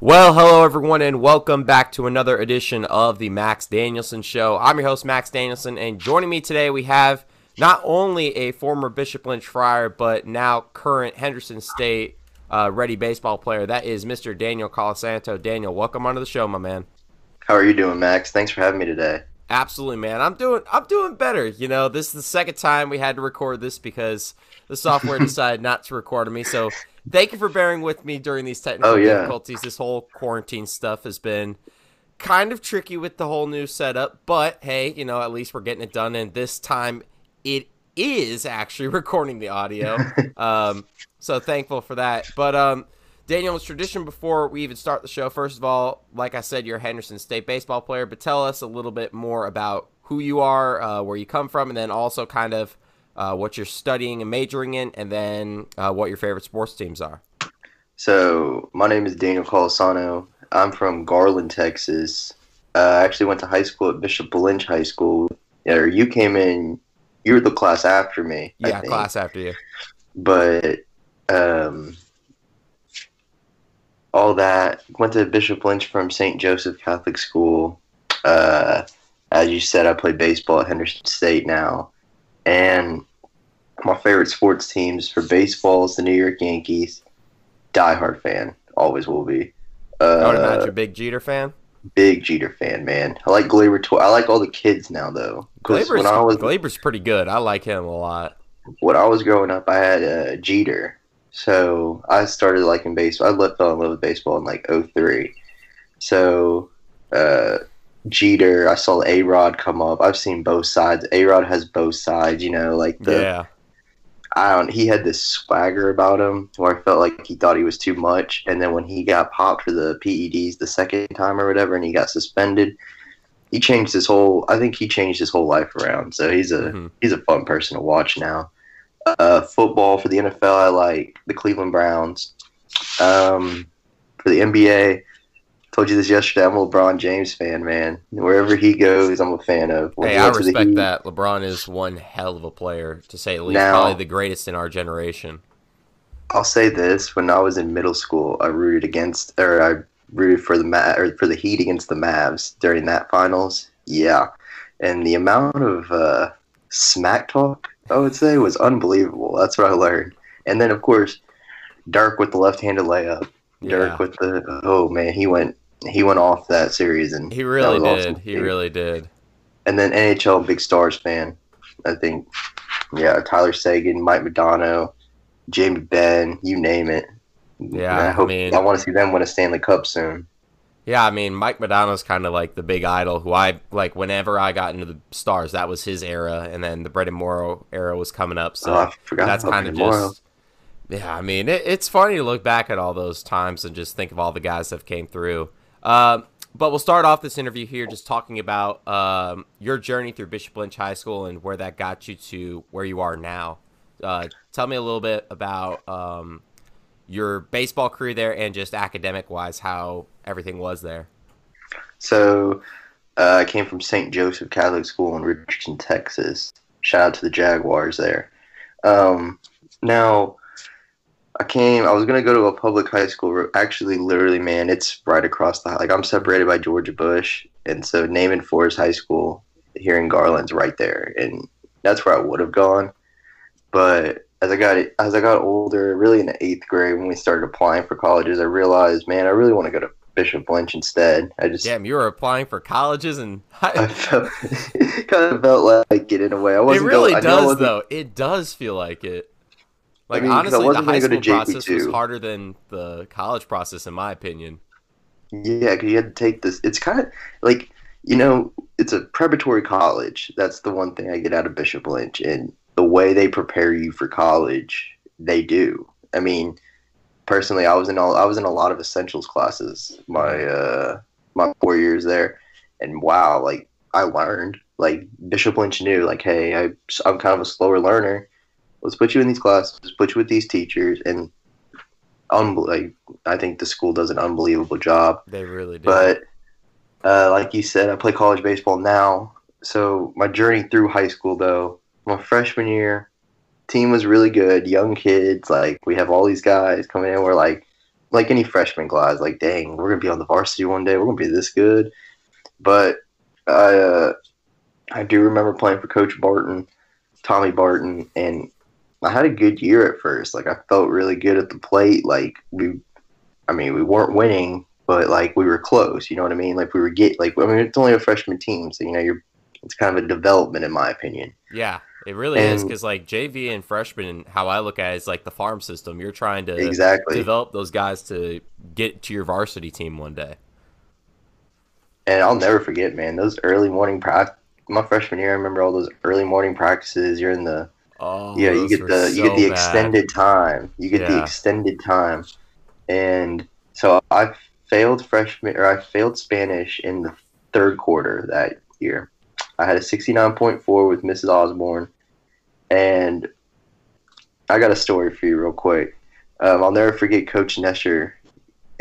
Well, hello everyone, and welcome back to another edition of the Max Danielson Show. I'm your host, Max Danielson, and joining me today we have not only a former Bishop Lynch Friar, but now current Henderson State uh, Reddie baseball player. That is Mr. Daniel Colasanto. Daniel, welcome onto the show, my man. How are you doing, Max? Thanks for having me today. Absolutely, man. I'm doing I'm doing better. You know, this is the second time we had to record this because the software decided not to record me. So thank you for bearing with me during these technical Oh, yeah. difficulties. This whole quarantine stuff has been kind of tricky with the whole new setup, but hey, you know, at least we're getting it done. And this time it is actually recording the audio. um, so thankful for that. But um, Daniel, it's tradition before we even start the show. First of all, like I said, you're a Henderson State baseball player, but tell us a little bit more about who you are, uh, where you come from, and then also kind of uh, what you're studying and majoring in, and then uh, what your favorite sports teams are. So, my name is Daniel Colasano. I'm from Garland, Texas. Uh, I actually went to high school at Bishop Lynch High School. Or you came in, you were the class after me. I Yeah, class after you. But um, all that went to Bishop Lynch from St. Joseph Catholic School. Uh, as you said, I play baseball at Henderson State now, and my favorite sports teams for baseball is the New York Yankees. Diehard fan, always will be. I would imagine Uh, you're a big Jeter fan. big Jeter fan, man. I like Gleyber. Tw- I like all the kids now, though. Gleyber's, when I was Gleyber's pretty good. I like him a lot. when I was growing up, I had uh, Jeter. So I started liking baseball. I fell in love with baseball in like 03. So uh, Jeter, I saw A Rod come up. I've seen both sides. A Rod has both sides, you know, like the yeah, I don't he had this swagger about him where I felt like he thought he was too much. And then when he got popped for the PEDs the second time or whatever and he got suspended, he changed his whole I think he changed his whole life around. So he's a Mhm. he's a fun person to watch now. Uh, football for the NFL, I like the Cleveland Browns. Um, for the NBA, told you this yesterday. I'm a LeBron James fan, man. Wherever he goes, I'm a fan of. When Hey, I the respect Heat- that. LeBron is one hell of a player, to say at least. Now- Probably the greatest in our generation. I'll say this: when I was in middle school, I rooted against, or I rooted for the Ma- or for the Heat against the Mavs during that finals. Yeah, and the amount of uh, smack talk I would say was unbelievable. That's what I learned. And then of course, Dirk with the left-handed layup. Dirk Yeah, with the oh man, he went he went off that series and he really did. awesome. He really did. And then NHL big stars fan. I think yeah, Tyler Seguin, Mike Modano, Jamie Benn, you name it. Yeah, I I hope mean- I want to see them win a Stanley Cup soon. Yeah, I mean, Mike Modano's kind of like the big idol who I like. Whenever I got into the stars, that was his era, and then the Brenden Morrow era was coming up. So oh, I forgot that's kind of just. Yeah, I mean, it, it's funny to look back at all those times and just think of all the guys that came through. Um, but we'll start off this interview here just talking about um, your journey through Bishop Lynch High School and where that got you to where you are now. Uh, tell me a little bit about um, your baseball career there and just academic wise how everything was there. So uh, I came from St. Joseph Catholic School in Richardson, Texas. Shout out to the Jaguars there. Um, now, I came. I was gonna go to a public high school. Actually, literally, man, it's right across the. Like I'm separated by George Bush, and so Naaman Forest High School here in Garland's right there, and that's where I would have gone. But as I got as I got older, really in the eighth grade, when we started applying for colleges, I realized, man, I really want to go to Bishop Lynch instead. I just Damn, you were applying for colleges and I felt kind of felt like it in a way. I wasn't. really going, does though. It does feel like it. Like mean, I honestly, the high school process was harder than the college process, in my opinion. Yeah, because you had to take this. It's kind of like you know, it's a preparatory college. That's the one thing I get out of Bishop Lynch, and the way they prepare you for college, they do. I mean, personally, I was in all I was in a lot of essentials classes my uh my four years there, and wow, like I learned. Like Bishop Lynch knew, like, hey, I, I'm kind of a slower learner. Let's put you in these classes, let's put you with these teachers, and like, I think the school does an unbelievable job. They really do. But uh, like you said, I play college baseball now. So my journey through high school, though, my freshman year, team was really good. Young kids, like we have all these guys coming in. We're like like any freshman class, like dang, we're gonna be on the varsity one day. We're gonna be this good. But I uh, I do remember playing for Coach Barton, Tommy Barton, and I had a good year at first. Like I felt really good at the plate. Like we, I mean, we weren't winning, but like we were close. You know what I mean? Like we were get like I mean, it's only a freshman team, so you know you're. It's kind of a development, in my opinion. Yeah, it really and, is because like JV and freshman, how I look at it is like the farm system. You're trying to exactly develop those guys to get to your varsity team one day. And I'll never forget, man, those early morning practice. My freshman year, I remember all those early morning practices. You're in the Oh, yeah, you get the so you get the bad. extended time. You get the extended time, and so I failed freshman or I failed Spanish in the third quarter that year. I had a sixty nine point four with Mrs. Osborne, and I got a story for you real quick. Um, I'll never forget Coach Nestor.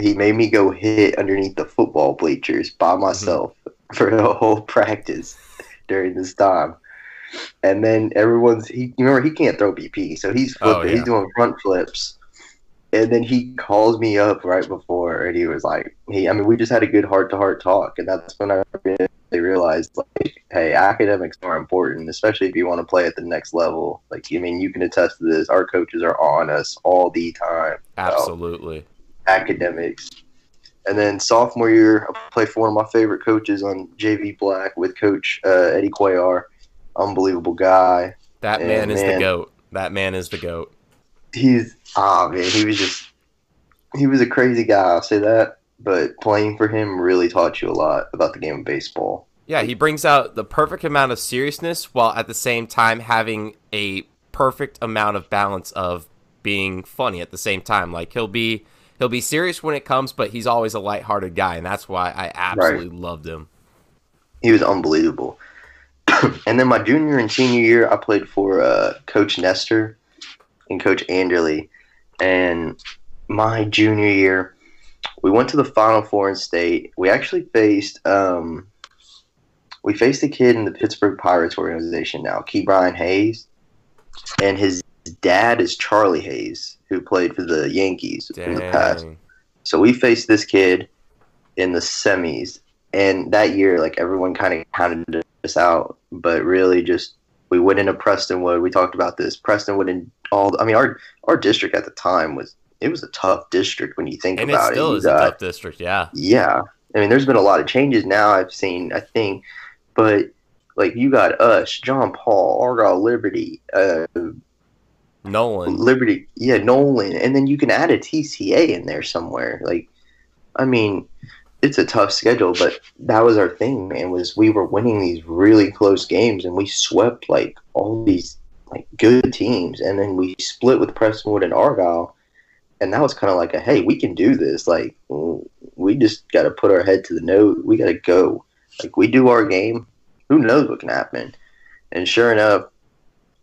He made me go hit underneath the football bleachers by myself for the whole practice during this time. And then everyone's he remember he can't throw BP, so he's Oh, yeah. he's doing front flips. And then he calls me up right before and he was like he I mean we just had a good heart to heart talk and that's when I really realized like hey academics are important, especially if you want to play at the next level. Like I mean you can attest to this. Our coaches are on us all the time. So, Absolutely. academics. And then sophomore year, I played for one of my favorite coaches on JV Black with Coach uh, Eddie Cuellar. Unbelievable guy. That Yeah, man is the goat. That man is the goat. He's ah man, he was just he was a crazy guy. I'll say that. But playing for him really taught you a lot about the game of baseball. Yeah, he brings out the perfect amount of seriousness while at the same time having a perfect amount of balance of being funny at the same time. Like he'll be he'll be serious when it comes, but he's always a lighthearted guy, and that's why I absolutely loved him. He was unbelievable. and then my junior and senior year, I played for uh, Coach Nestor and Coach Anderley. And my junior year, we went to the Final Four in state. We actually faced um, we faced a kid in the Pittsburgh Pirates organization now, Ke'Bryan Hayes, and his dad is Charlie Hayes, who played for the Yankees in the past. So we faced this kid in the semis, and that year, like everyone kind of counted us out, but really just we went into Prestonwood. We talked about this. Prestonwood and all. I mean, our our district at the time was it was a tough district when you think And it about it. still You is a tough district, yeah. yeah, I mean, there's been a lot of changes now. I've seen, I think, but like you got us, John Paul, Argyle Liberty, uh, Nolan. Liberty, yeah, Nolan, and then you can add a TCA in there somewhere. Like, I mean, it's a tough schedule, but that was our thing, man. Was we were winning these really close games, and we swept like all these like good teams, and then we split with Prestonwood and Argyle, and that was kind of like a hey, we can do this. Like, we just got to put our head to the nose. We got to go. Like, we do our game. Who knows what can happen? And sure enough,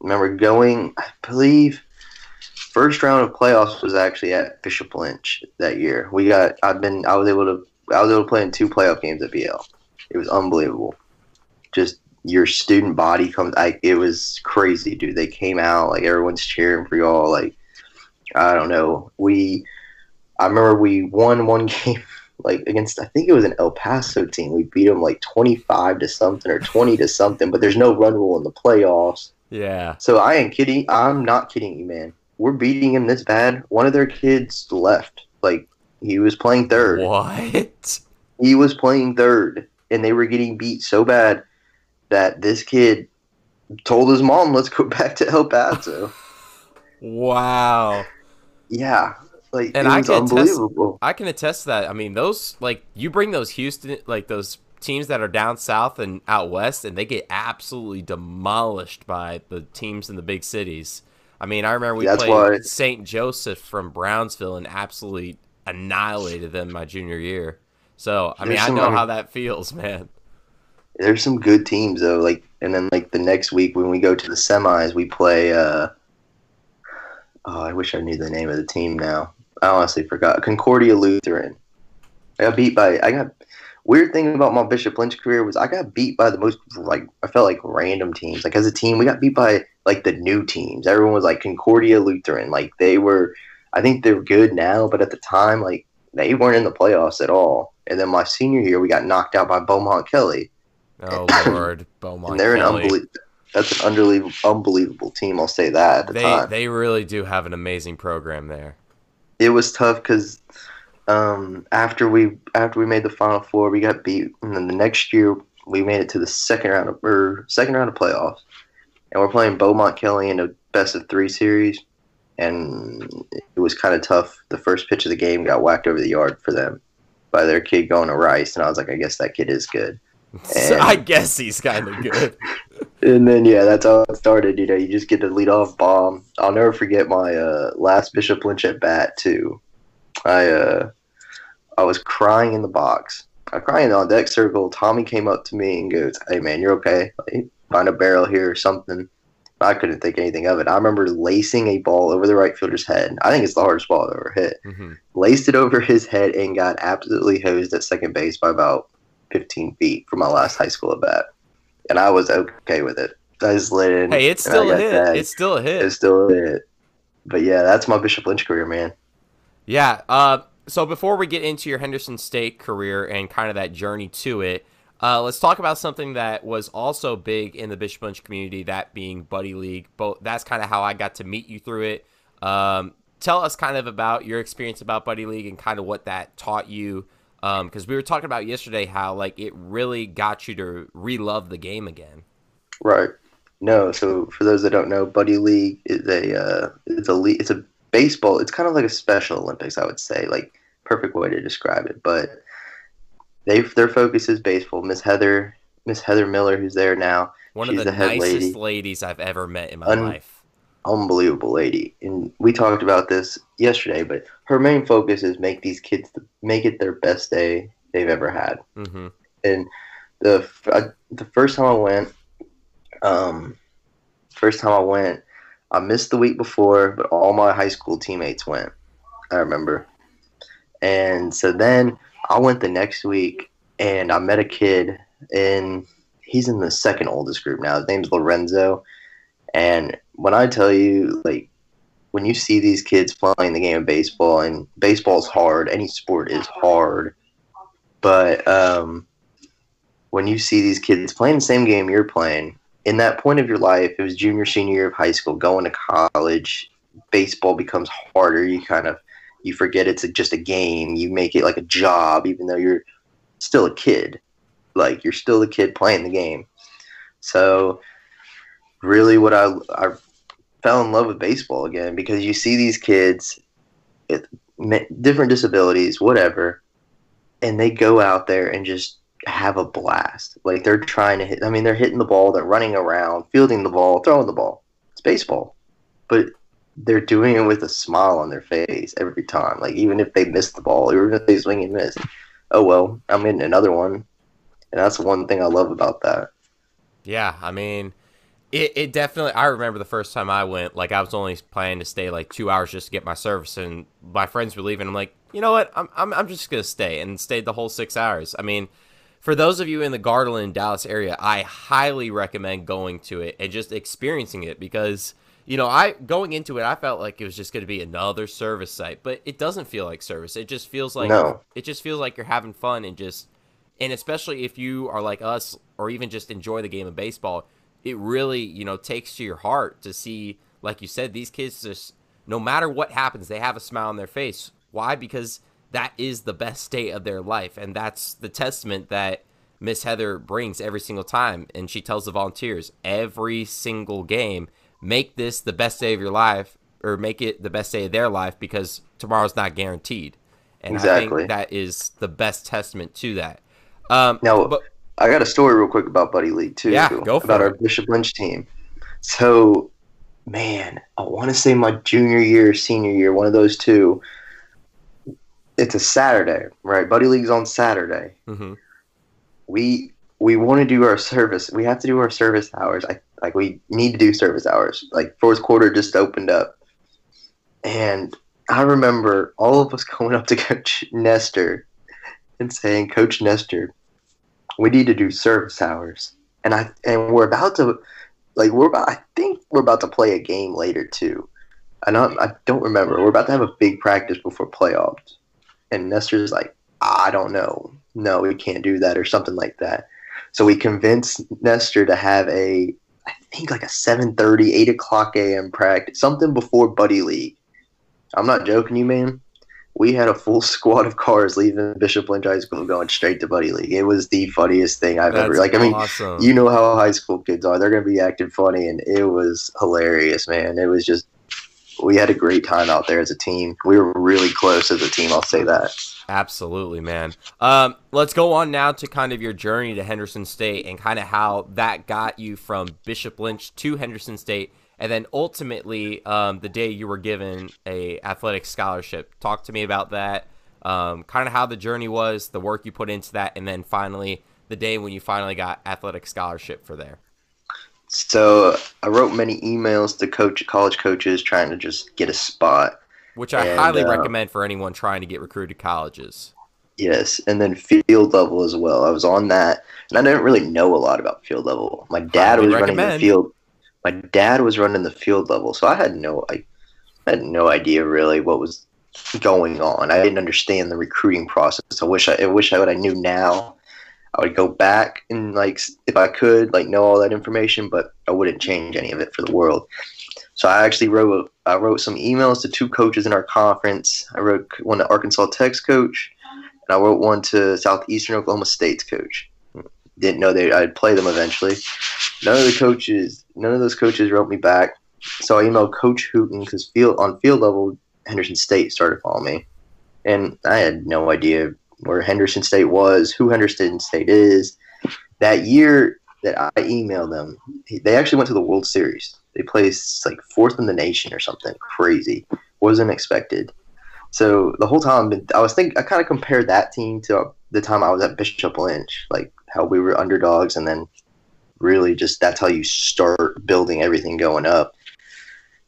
remember going, I believe, first round of playoffs was actually at Bishop Lynch that year. We got, I've been, I was able to, I was able to play in two playoff games at BL. It was unbelievable. Just your student body comes, I, it was crazy, dude. They came out, like everyone's cheering for y'all. Like, I don't know. We, I remember we won one game like against I think it was an El Paso team. We beat them like twenty five to something or twenty to something. But there's no run rule in the playoffs. Yeah. So I ain't kidding. I'm not kidding you, man. We're beating him this bad. One of their kids left. Like he was playing third. What? He was playing third, and they were getting beat so bad that this kid told his mom, "Let's go back to El Paso." Wow. yeah, like And I can attest- unbelievable. I can attest to that. I mean, those like you bring those Houston like those teams that are down south and out west, and they get absolutely demolished by the teams in the big cities. I mean, I remember we That's played St. Joseph from Brownsville and absolutely annihilated them my junior year. So I mean, There's I know mean- how that feels, man. There's some good teams though. Like, and then like the next week when we go to the semis, we play. uh Oh, I wish I knew the name of the team now. I honestly forgot. Concordia Lutheran. I got beat by. I got. Weird thing about my Bishop Lynch career was I got beat by the most like I felt like random teams. Like as a team, we got beat by like the new teams. Everyone was like Concordia Lutheran. Like they were. I think they're good now, but at the time, like they weren't in the playoffs at all. And then my senior year, we got knocked out by Beaumont Kelly. Oh Lord, Beaumont. and they're an Kelly. unbelievable. That's an unbelievable, unbelievable team. I'll say that at the They time. they really do have an amazing program there. it was tough because um, after we after we made the final four, we got beat, and then the next year we made it to the second round of or second round of playoffs, and we're playing Beaumont Kelly in a best of three series, and it was kind of tough. The first pitch of the game got whacked over the yard for them by their kid going to Rice, and I was like, I guess that kid is good. So I guess he's kind of good. And then yeah, that's how it started. You know, you just get the lead off bomb. I'll never forget my uh, last Bishop Lynch at bat too. I uh, I was crying in the box. I was crying on deck circle. Tommy came up to me and goes, "Hey man, you're okay. Like, find a barrel here or something." I couldn't think anything of it. I remember lacing a ball over the right fielder's head. I think it's the hardest ball I've ever hit. hmm Laced it over his head and got absolutely hosed at second base by about 15 feet for my last high school at bat. And I was okay with it. I just lit in. Hey, it's still a hit. tagged. It's still a hit. It's still a hit. But yeah, that's my Bishop Lynch career, man. Yeah. Uh, so before we get into your Henderson State career and kind of that journey to it, uh, let's talk about something that was also big in the Bishop Lynch community, that being Buddy League. Both that's kind of how I got to meet you through it. Um, tell us kind of about your experience about Buddy League and kind of what that taught you. Because we were talking about yesterday how like it really got you to relove the game again. Right. No, so for those that don't know, Buddy League is a uh, it's a league, it's a baseball. It's kind of like a Special Olympics, I would say. Like perfect way to describe it. But they their focus is baseball. Miss Heather Miss Heather Miller, who's there now, One She's of the, the head nicest lady. ladies I've ever met in my Un- life. unbelievable lady. And we talked about this yesterday. But her main focus is make these kids make it their best day they've ever had. hmm and the I, the first time I went, um, first time I went, I missed the week before, but all my high school teammates went. I remember, and so then I went the next week, and I met a kid, and he's in the second oldest group now. His name's Lorenzo, and when I tell you, like. When you see these kids playing the game of baseball, and baseball's hard, any sport is hard, but um, when you see these kids playing the same game you're playing, in that point of your life, it was junior, senior year of high school, going to college, baseball becomes harder. You kind of you forget it's just a game. You make it like a job, even though you're still a kid. Like you're still a kid playing the game. So, really, what I I fell in love with baseball again because you see these kids, with different disabilities, whatever, and they go out there and just have a blast. Like they're trying to hit. I mean, they're hitting the ball, they're running around, fielding the ball, throwing the ball. It's baseball, but they're doing it with a smile on their face every time. Like even if they miss the ball, even if they swing and miss, oh well, I'm in another one. And that's one thing I love about that. Yeah, I mean, it, it definitely. I remember the first time I went, like I was only planning to stay like two hours just to get my service, and my friends were leaving. I'm like, you know what? I'm I'm, I'm just gonna stay, and stayed the whole six hours. I mean, for those of you in the Garland, Dallas area, I highly recommend going to it and just experiencing it because you know, I going into it, I felt like it was just going to be another service site, but it doesn't feel like service. It just feels like No. it just feels like you're having fun and just and especially if you are like us or even just enjoy the game of baseball, it really, you know, takes to your heart to see like you said these kids just no matter what happens, they have a smile on their face. Why? Because that is the best day of their life and that's the testament that Miss Heather brings every single time and she tells the volunteers every single game, make this the best day of your life or make it the best day of their life because tomorrow's not guaranteed. And I Exactly. think that is the best testament to that. Um, Now, but I got a story real quick about Buddy League too. Yeah, go for about it. our Bishop Lynch team. So, man, I want to say my junior year, senior year, one of those two. It's a Saturday, right? Buddy League's on Saturday. mhm. We we want to do our service. We have to do our service hours. I like we need to do service hours. Like fourth quarter just opened up, and I remember all of us going up to Coach Nestor and saying, "Coach Nestor, we need to do service hours." And I and we're about to, like we're about. I think we're about to play a game later too. I don't. I don't remember. We're about to have a big practice before playoffs. And Nestor's like, I don't know. No, we can't do that or something like that. So we convinced Nestor to have a, I think like a 7.30, 8 o'clock a.m. practice, something before Buddy League. I'm not joking you, man. We had a full squad of cars leaving Bishop Lynch High School going straight to Buddy League. It was the funniest thing I've That's ever like. I mean, awesome. you know how high school kids are. They're gonna be acting funny, and it was hilarious, man. It was just we had a great time out there as a team. We were really close as a team. I'll say that. Absolutely, man. Um, let's go on now to kind of your journey to Henderson State and kind of how that got you from Bishop Lynch to Henderson State, and then ultimately um, the day you were given a athletic scholarship. Talk to me about that. Um, kind of how the journey was, the work you put into that, and then finally the day when you finally got athletic scholarship for there. So I wrote many emails to coach college coaches trying to just get a spot. Which I And, highly uh, recommend for anyone trying to get recruited to colleges. Yes, and then field level as well. I was on that, and I didn't really know a lot about field level. My dad Highly was running the field. My dad was running the field level, so I had no, I had no idea really what was going on. I didn't understand the recruiting process. I wish I, I wish I what I knew now. I would go back and like if I could like know all that information, but I wouldn't change any of it for the world. So I actually wrote I wrote some emails to two coaches in our conference. I wrote one to Arkansas Tech's coach, and I wrote one to Southeastern Oklahoma State's coach. Didn't know they I'd play them eventually. None of the coaches, none of those coaches wrote me back. So I emailed Coach Hooten because field on field level, Henderson State started following me, and I had no idea where Henderson State was, who Henderson State is. That year that I emailed them, they actually went to the World Series. They placed like fourth in the nation or something crazy. Wasn't expected. So the whole time, I was think I kind of compared that team to the time I was at Bishop Lynch, like how we were underdogs, and then really just that's how you start building everything going up.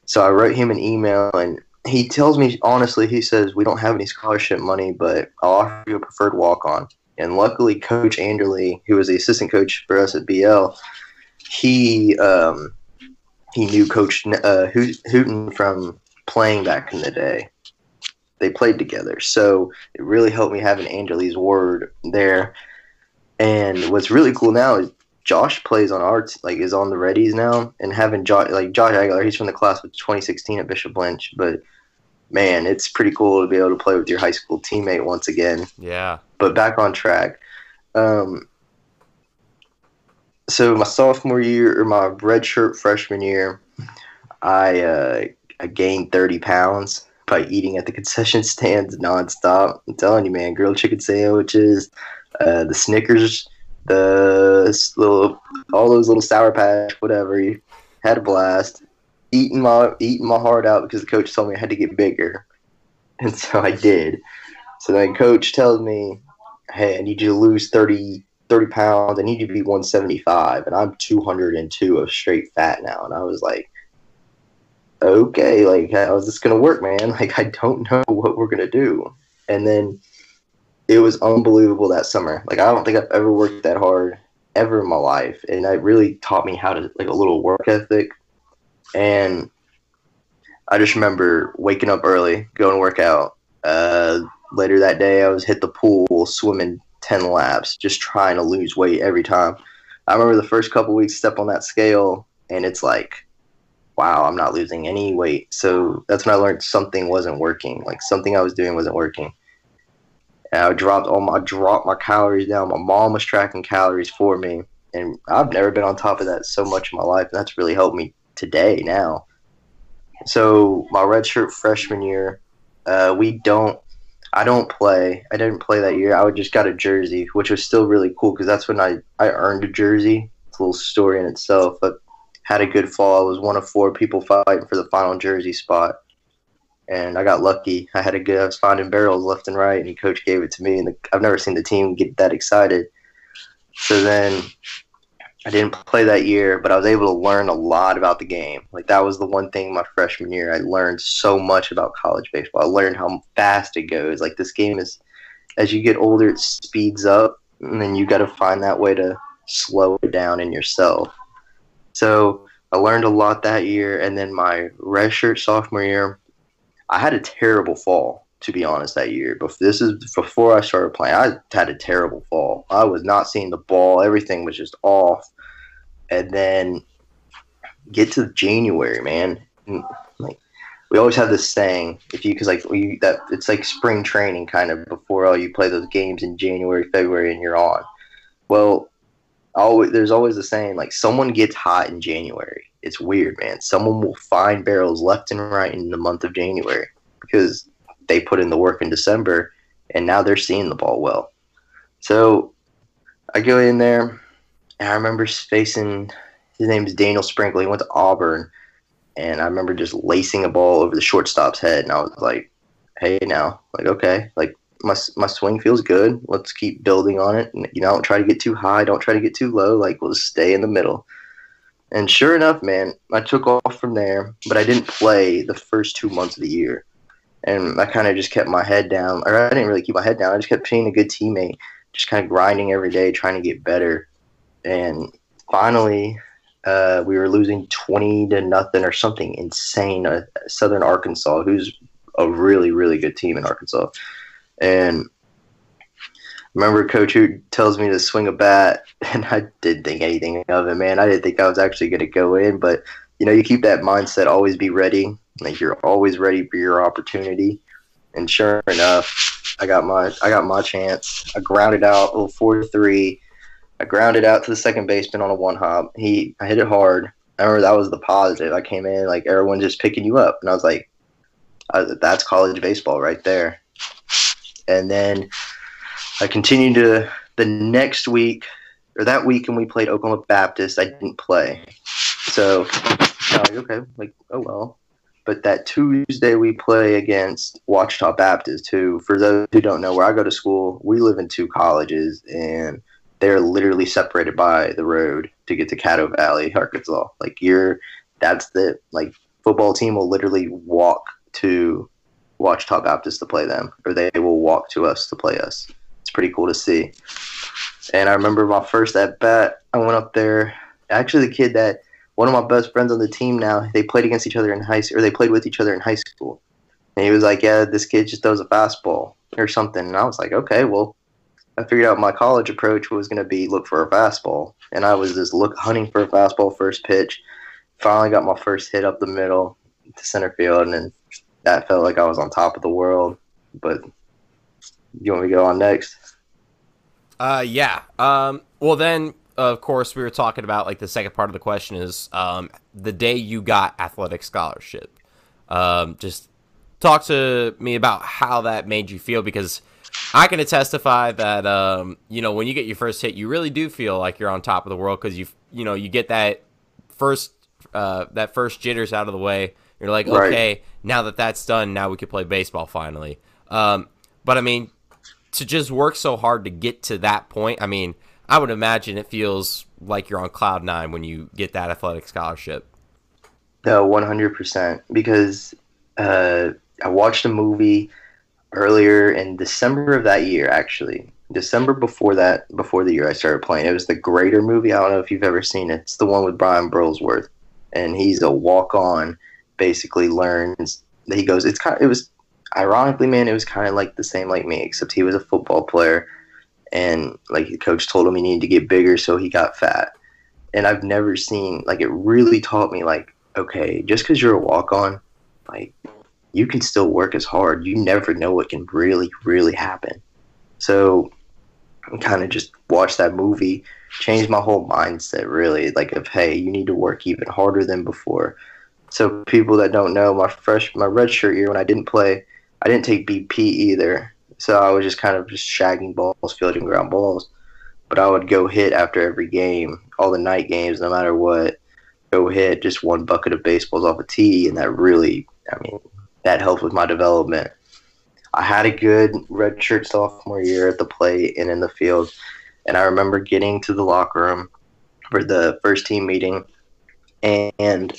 So I wrote him an email, and he tells me honestly, he says we don't have any scholarship money, but I'll offer you a preferred walk on. And luckily, Coach Anderley, who was the assistant coach for us at BL, he um, he knew Coach uh, Hooten from playing back in the day. They played together, so it really helped me having Angeli's word there. And what's really cool now is Josh plays on t- like is on the Reddies now, and having Josh like Josh Aguilar, he's from the class of 2016 at Bishop Lynch, but man, it's pretty cool to be able to play with your high school teammate once again Yeah. but back on track. Um, so my sophomore year or my redshirt freshman year, I uh, I gained thirty pounds by eating at the concession stands nonstop. I'm telling you, man, grilled chicken sandwiches, uh, the Snickers, the little all those little sour patch, whatever. You had a blast. Eating my eating my heart out because the coach told me I had to get bigger, and so I did. So then coach tells me, hey, I need you to lose 30, 30 pounds. I need you to be 175. And I'm 202 of straight fat now. And I was like, okay, like, how is this to work, man? Like, I don't know what we're to do. And then it was unbelievable that summer. Like, I don't think I've ever worked that hard ever in my life. And it really taught me how to, like, a little work ethic. And I just remember waking up early, going to work out. Uh, later that day, I was hit the pool swimming 10 laps, just trying to lose weight every time. I remember the first couple weeks, step on that scale, and it's like, wow, I'm not losing any weight. So that's when I learned something wasn't working. Like something I was doing wasn't working. And I dropped all my dropped my calories down. My mom was tracking calories for me, and I've never been on top of that so much in my life. And that's really helped me today now. So my redshirt freshman year, uh, we don't. I don't play. I didn't play that year. I just got a jersey, which was still really cool because that's when I I earned a jersey. It's a little story in itself. But had a good fall. I was one of four people fighting for the final jersey spot, and I got lucky. I had a good. I was finding barrels left and right, and coach gave it to me. And the, I've never seen the team get that excited. So then I didn't play that year, but I was able to learn a lot about the game. Like that was the one thing my freshman year I learned so much about college baseball. I learned how fast it goes. Like this game is as you get older it speeds up and then you got to find that way to slow it down in yourself. So, I learned a lot that year and then my redshirt sophomore year I had a terrible fall. To be honest, that year. But this is before I started playing. I had a terrible fall. I was not seeing the ball. Everything was just off. And then get to January, man. Mm, like we always have this saying, if you because like we that it's like spring training kind of before all you play those games in January, February, and you're on. Well, always there's always the saying like someone gets hot in January. It's weird, man. Someone will find barrels left and right in the month of January because they put in the work in December, and now they're seeing the ball well. So I go in there, and I remember facing his name is Daniel Sprinkle. He went to Auburn, and I remember just lacing a ball over the shortstop's head, and I was like, "Hey, now, like, okay, like my my swing feels good. Let's keep building on it. And, you know, don't try to get too high, don't try to get too low. Like, we'll just stay in the middle." And sure enough, man, I took off from there, but I didn't play the first two months of the year and I kind of just kept my head down, or I didn't really keep my head down. I just kept being a good teammate, just kind of grinding every day, trying to get better. And finally, uh, we were losing twenty to nothing or something insane. Uh, Southern Arkansas, who's a really really good team in Arkansas, and remember coach tells me to swing a bat and i didn't think anything of it man i didn't think i was actually going to go in but you know you keep that mindset always be ready like you're always ready for your opportunity. And sure enough, I got my I got my chance. I grounded out a little four three. I grounded out to the second baseman on a one hop. He I hit it hard. I remember that was the positive. I came in like everyone just picking you up, and I was like, I, that's college baseball right there. And then I continued to the next week or that week, and we played Oklahoma Baptist. I didn't play, so I was like, okay, like oh well. But that Tuesday we play against Ouachita Baptist, who, for those who don't know, where I go to school, we live in two colleges, and they're literally separated by the road to get to Caddo Valley, Arkansas. Like you're, that's the like football team will literally walk to Ouachita Baptist to play them, or they will walk to us to play us. It's pretty cool to see. And I remember my first at bat, I went up there. Actually, the kid that one of my best friends on the team now, they played against each other in high school, or they played with each other in high school. And he was like, "Yeah, this kid just throws a fastball or something." And I was like, "Okay, well." I figured out my college approach was going to be look for a fastball, and I was just look hunting for a fastball first pitch. Finally, got my first hit up the middle to center field, and then that felt like I was on top of the world. But you want me to go on next? Uh, yeah. Um, well, then of course, we were talking about like the second part of the question is um, the day you got athletic scholarship. Um, just talk to me about how that made you feel because I can testify that um, you know when you get your first hit, you really do feel like you're on top of the world because you you know you get that first uh, that first jitters out of the way. You're like, right. okay, now that that's done, now we can play baseball finally. Um, but I mean, to just work so hard to get to that point, I mean I would imagine it feels like you're on cloud nine when you get that athletic scholarship. No, one hundred percent. Because uh, I watched a movie earlier in December of that year. Actually, December before that, before the year I started playing, it was the Greater movie. I don't know if you've ever seen it. It's the one with Brian Burlsworth, and he's a walk on. Basically, learns that he goes. It's kind. Of, it was ironically, man. It was kind of like the same like me, except he was a football player and like the coach told him he needed to get bigger, so he got fat. And I've never seen like it really taught me like okay, just because you're a walk on, like you can still work as hard. You never know what can really really happen. So I kind of just watched that movie, changed my whole mindset really like of hey, you need to work even harder than before. So people that don't know, my fresh my red shirt year when I didn't play, I didn't take BP either. So I was just kind of just shagging balls, fielding ground balls. But I would go hit after every game, all the night games, no matter what. Go hit just one bucket of baseballs off a tee, and that really, I mean, that helped with my development. I had a good redshirt sophomore year at the plate and in the field, and I remember getting to the locker room for the first team meeting, and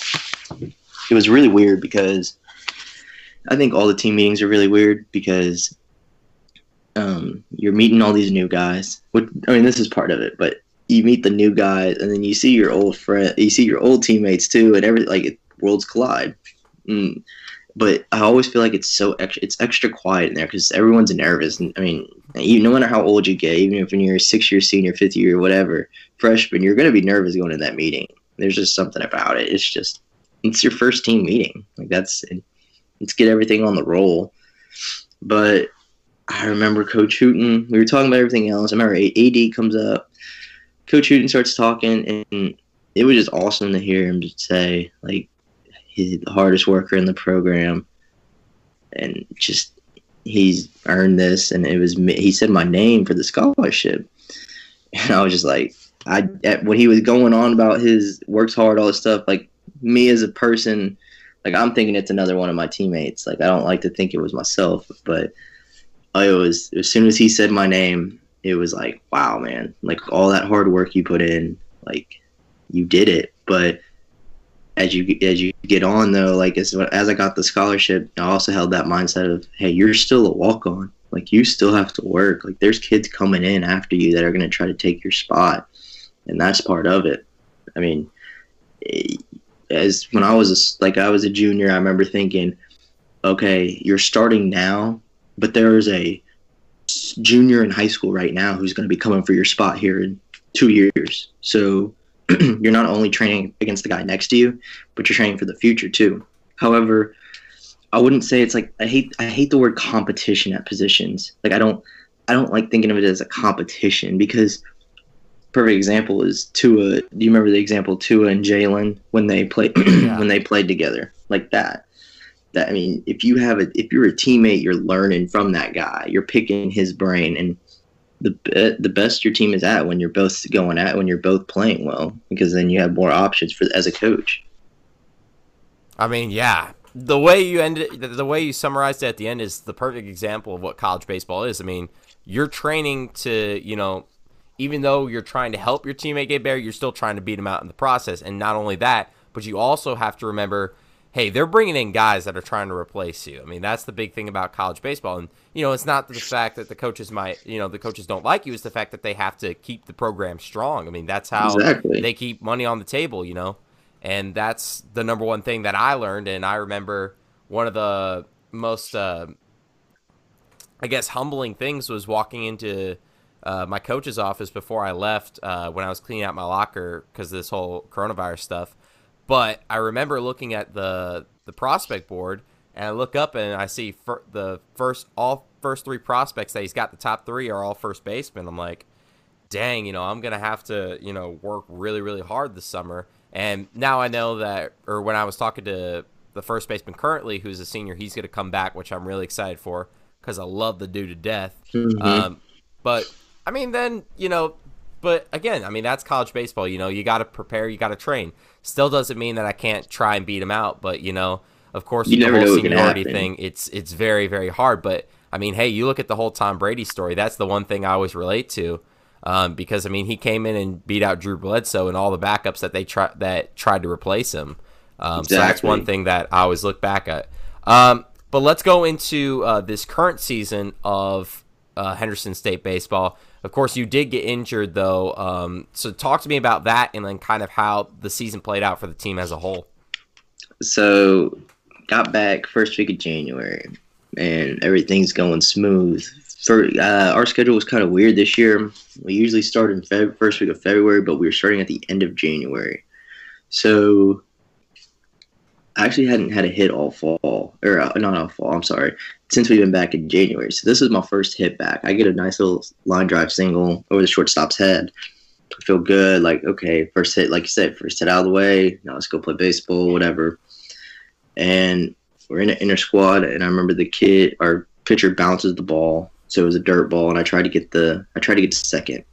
it was really weird because I think all the team meetings are really weird because um, you're meeting all these new guys. Which, I mean, this is part of it, but you meet the new guys, and then you see your old friend, you see your old teammates too, and every like worlds collide. Mm. but I always feel like it's so extra, it's extra quiet in there because everyone's nervous. And I mean, you, no matter how old you get, even if you're a six year senior, fifth year, whatever, freshman, you're going to be nervous going to that meeting. There's just something about it. It's just, it's your first team meeting. Like that's, let's get everything on the roll. But I remember Coach Hooten. We were talking about everything else. I remember AD comes up. Coach Hooten starts talking, and it was just awesome to hear him say, like, he's the hardest worker in the program, and just he's earned this. And it was he said my name for the scholarship, and I was just like, I when he was going on about his works hard, all this stuff, like me as a person, like I'm thinking it's another one of my teammates. Like I don't like to think it was myself, but it was as soon as he said my name, it was like, wow, man, like all that hard work you put in, like you did it. But as you as you get on though, like as as I got the scholarship, I also held that mindset of, hey, you're still a walk on. Like you still have to work. Like there's kids coming in after you that are going to try to take your spot, and that's part of it. I mean, eh, as when I was a, like I was a junior, I remember thinking, okay, you're starting now, but there is a junior in high school right now who's going to be coming for your spot here in two years. So you're not only training against the guy next to you, but you're training for the future too. However, I wouldn't say it's like I hate I hate the word competition at positions. Like I don't I don't like thinking of it as a competition because perfect example is Tua. Do you remember the example Tua and Jalen when they played yeah. when they played together like that? That I mean, if you have a if you're a teammate, you're learning from that guy. You're picking his brain, and the uh, the best your team is at when you're both going at when you're both playing well because then you have more options for as a coach. I mean, yeah, the way you ended the way you summarized it at the end is the perfect example of what college baseball is. I mean, you're training to you know, even though you're trying to help your teammate get better, you're still trying to beat him out in the process. And not only that, but you also have to remember hey, they're bringing in guys that are trying to replace you. I mean, that's the big thing about college baseball. And, you know, it's not the fact that the coaches might, you know, the coaches don't like you, it's the fact that they have to keep the program strong. I mean, that's how exactly. they keep money on the table, you know? And that's the number one thing that I learned. And I remember one of the most, uh, I guess, humbling things was walking into uh, my coach's office before I left uh, when I was cleaning out my locker because of this whole coronavirus stuff but I remember looking at the the prospect board, and I look up and I see fir- the first all first three prospects that he's got the top three are all first basemen. I'm like, dang, you know, I'm gonna have to you know work really really hard this summer. And now I know that, or when I was talking to the first baseman currently, who's a senior, he's gonna come back, which I'm really excited for because I love the dude to death. Mm-hmm. Um, but I mean, then you know, but again, I mean that's college baseball. You know, you got to prepare, you got to train. Still doesn't mean that I can't try and beat him out, but you know, of course, you the whole seniority thing, it's it's very very hard. But I mean, hey, you look at the whole Tom Brady story. That's the one thing I always relate to, um, because I mean, he came in and beat out Drew Bledsoe and all the backups that they try that tried to replace him. Um, exactly. So that's one thing that I always look back at. Um, but let's go into uh, this current season of uh, Henderson State baseball. Of course, you did get injured though. Um, so talk to me about that and then kind of how the season played out for the team as a whole. So, got back first week of January, and everything's going smooth. For uh, our schedule was kind of weird this year. We usually start in Feb- first week of February, but we were starting at the end of January. So I actually hadn't had a hit all fall, or uh, not all fall. I'm sorry, since we've been back in January. So this is my first hit back. I get a nice little line drive single over the shortstop's head. I feel good. Like okay, first hit, like you said, first hit out of the way. Now let's go play baseball, whatever. And we're in an inner squad, and I remember the kid, our pitcher bounces the ball, so it was a dirt ball, and I tried to get the, I tried to get second,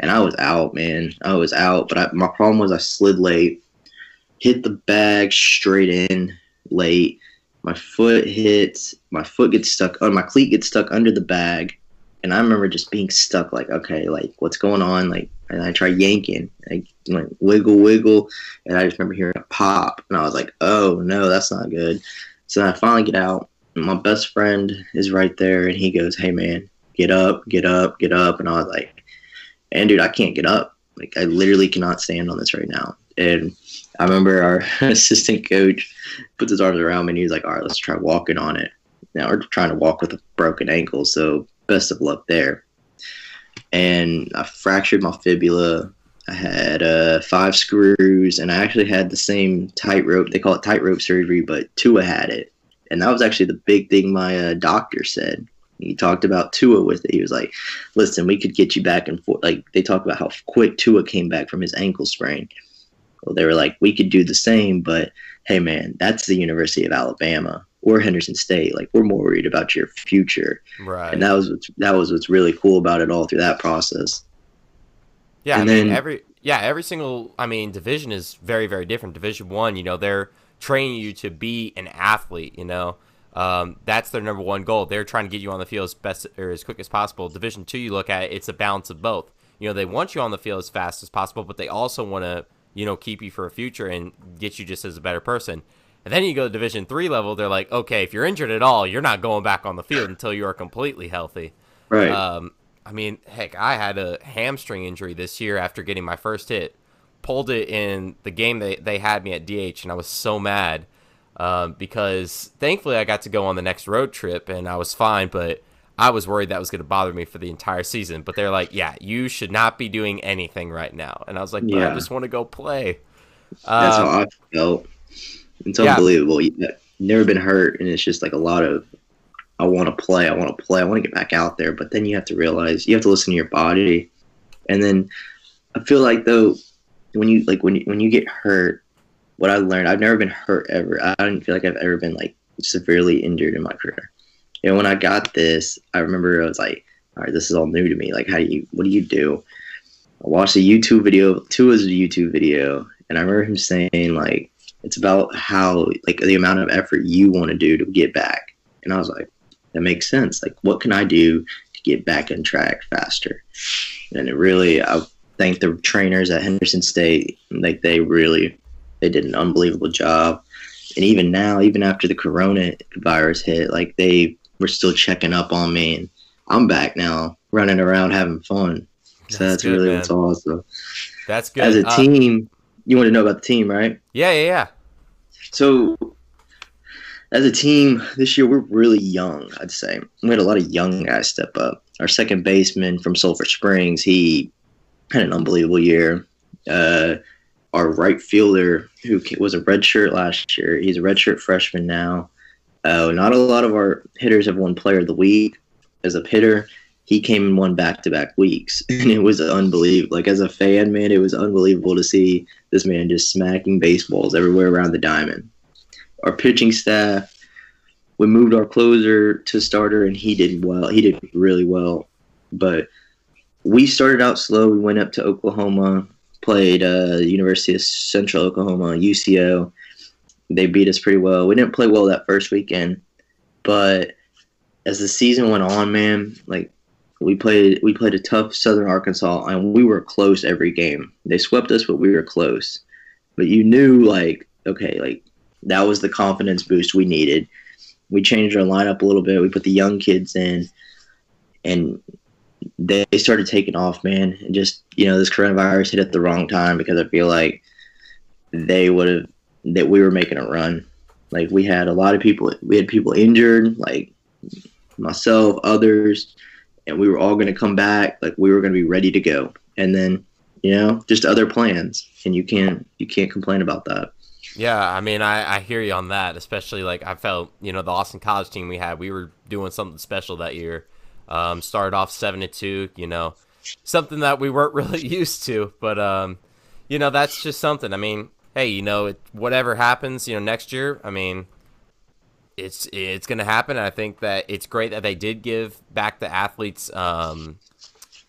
and I was out, man. I was out, but I, my problem was I slid late hit the bag straight in late. My foot hits, my foot gets stuck, or my cleat gets stuck under the bag. And I remember just being stuck, like, okay, like, what's going on? Like, and I try yanking, like, like wiggle, wiggle. And I just remember hearing a pop. And I was like, oh, no, that's not good. So I finally get out. my best friend is right there. And he goes, hey, man, get up, get up, get up. And I was like, and dude, I can't get up. Like, I literally cannot stand on this right now And I remember our assistant coach put his arms around me and he was like, "All right, let's try walking on it." Now we're trying to walk with a broken ankle, so best of luck there. And I fractured my fibula. I had uh, five screws, and I actually had the same tightrope. They call it tightrope surgery, but Tua had it, and that was actually the big thing my uh, doctor said. He talked about Tua with it. He was like, "Listen, we could get you back and forth." Like they talked about how quick Tua came back from his ankle sprain. Well, they were like, "We could do the same, but hey, man, that's the University of Alabama or Henderson State. Like we're more worried about your future." Right. And that was what's, that was what's really cool about it all through that process. Yeah, And I mean then- every yeah every single I mean division is very very different. Division one, you know, they're training you to be an athlete. You know, um, that's their number one goal. They're trying to get you on the field as best or as quick as possible. Division two, you look at it, it's a balance of both. You know, they want you on the field as fast as possible, but they also want to you know keep you for a future and get you just as a better person. And then you go to Division three level, they're like, okay, if you're injured at all, you're not going back on the field until you are completely healthy. Right. Um, I mean, heck, I had a hamstring injury this year after getting my first hit. Pulled it in the game they, they had me at DH, and I was so mad um, because thankfully I got to go on the next road trip and I was fine, but I was worried that was going to bother me for the entire season. But they're like, yeah, you should not be doing anything right now. And I was like, but I just want to go play. That's Um, how I felt. It's yeah. unbelievable. You- I've never been hurt, and it's just like a lot of, I want to play, I want to play, I want to get back out there. But then you have to realize you have to listen to your body, and then I feel like though, when you like when you, when you get hurt, what I learned, I've never been hurt ever. I don't feel like I've ever been like severely injured in my career. And when I got this, I remember I was like, all right, this is all new to me. Like, how do you, what do you do? I watched a YouTube video. A YouTube video, and I remember him saying like, it's about how like the amount of effort you want to do to get back. And I was like, that makes sense. Like, what can I do to get back on track faster? And it really, I thank the trainers at Henderson State. Like, they really, they did an unbelievable job. And even now, even after the coronavirus hit, like they were still checking up on me, and I'm back now, running around having fun. So That's that's, good, really man. what's awesome. That's good. As a Uh, team, you want to know about the team, right? yeah, yeah, yeah. So, as a team, this year we're really young. I'd say we had a lot of young guys step up. Our second baseman from Sulphur Springs, he had an unbelievable year. Uh, our right fielder, who was a redshirt last year, he's a redshirt freshman now. Uh, not a lot of our hitters have won Player of the Week. As a hitter, he came and won back-to-back weeks, and it was unbelievable. Like as a fan, man, it was unbelievable to see this man just smacking baseballs everywhere around the diamond. Our pitching staff, we moved our closer to starter, and he did well. He did really well, but we started out slow. We went up to Oklahoma, played uh, University of Central Oklahoma, UCO. They beat us pretty well. We didn't play well that first weekend, but as the season went on, man, like we played we played a tough Southern Arkansas and we were close every game. They swept us, but we were close. But you knew like okay, like that was the confidence boost we needed. We changed our lineup a little bit. We put the young kids in, and they started taking off, man. And just you know, this coronavirus hit at the wrong time because I feel like they would have that we were making a run. Like we had a lot of people. We had people injured, like myself, others and we were all going to come back like we were going to be ready to go and then you know just other plans and you can't you can't complain about that Yeah, I mean, I, I hear you on that, especially like I felt, you know, the Austin College team we had, we were doing something special that year. Um, started off seven to two, you know, something that we weren't really used to, but um, you know, that's just something. I mean, hey, you know, it, whatever happens, you know, next year, I mean, it's it's gonna happen. I think that it's great that they did give back the athletes, um,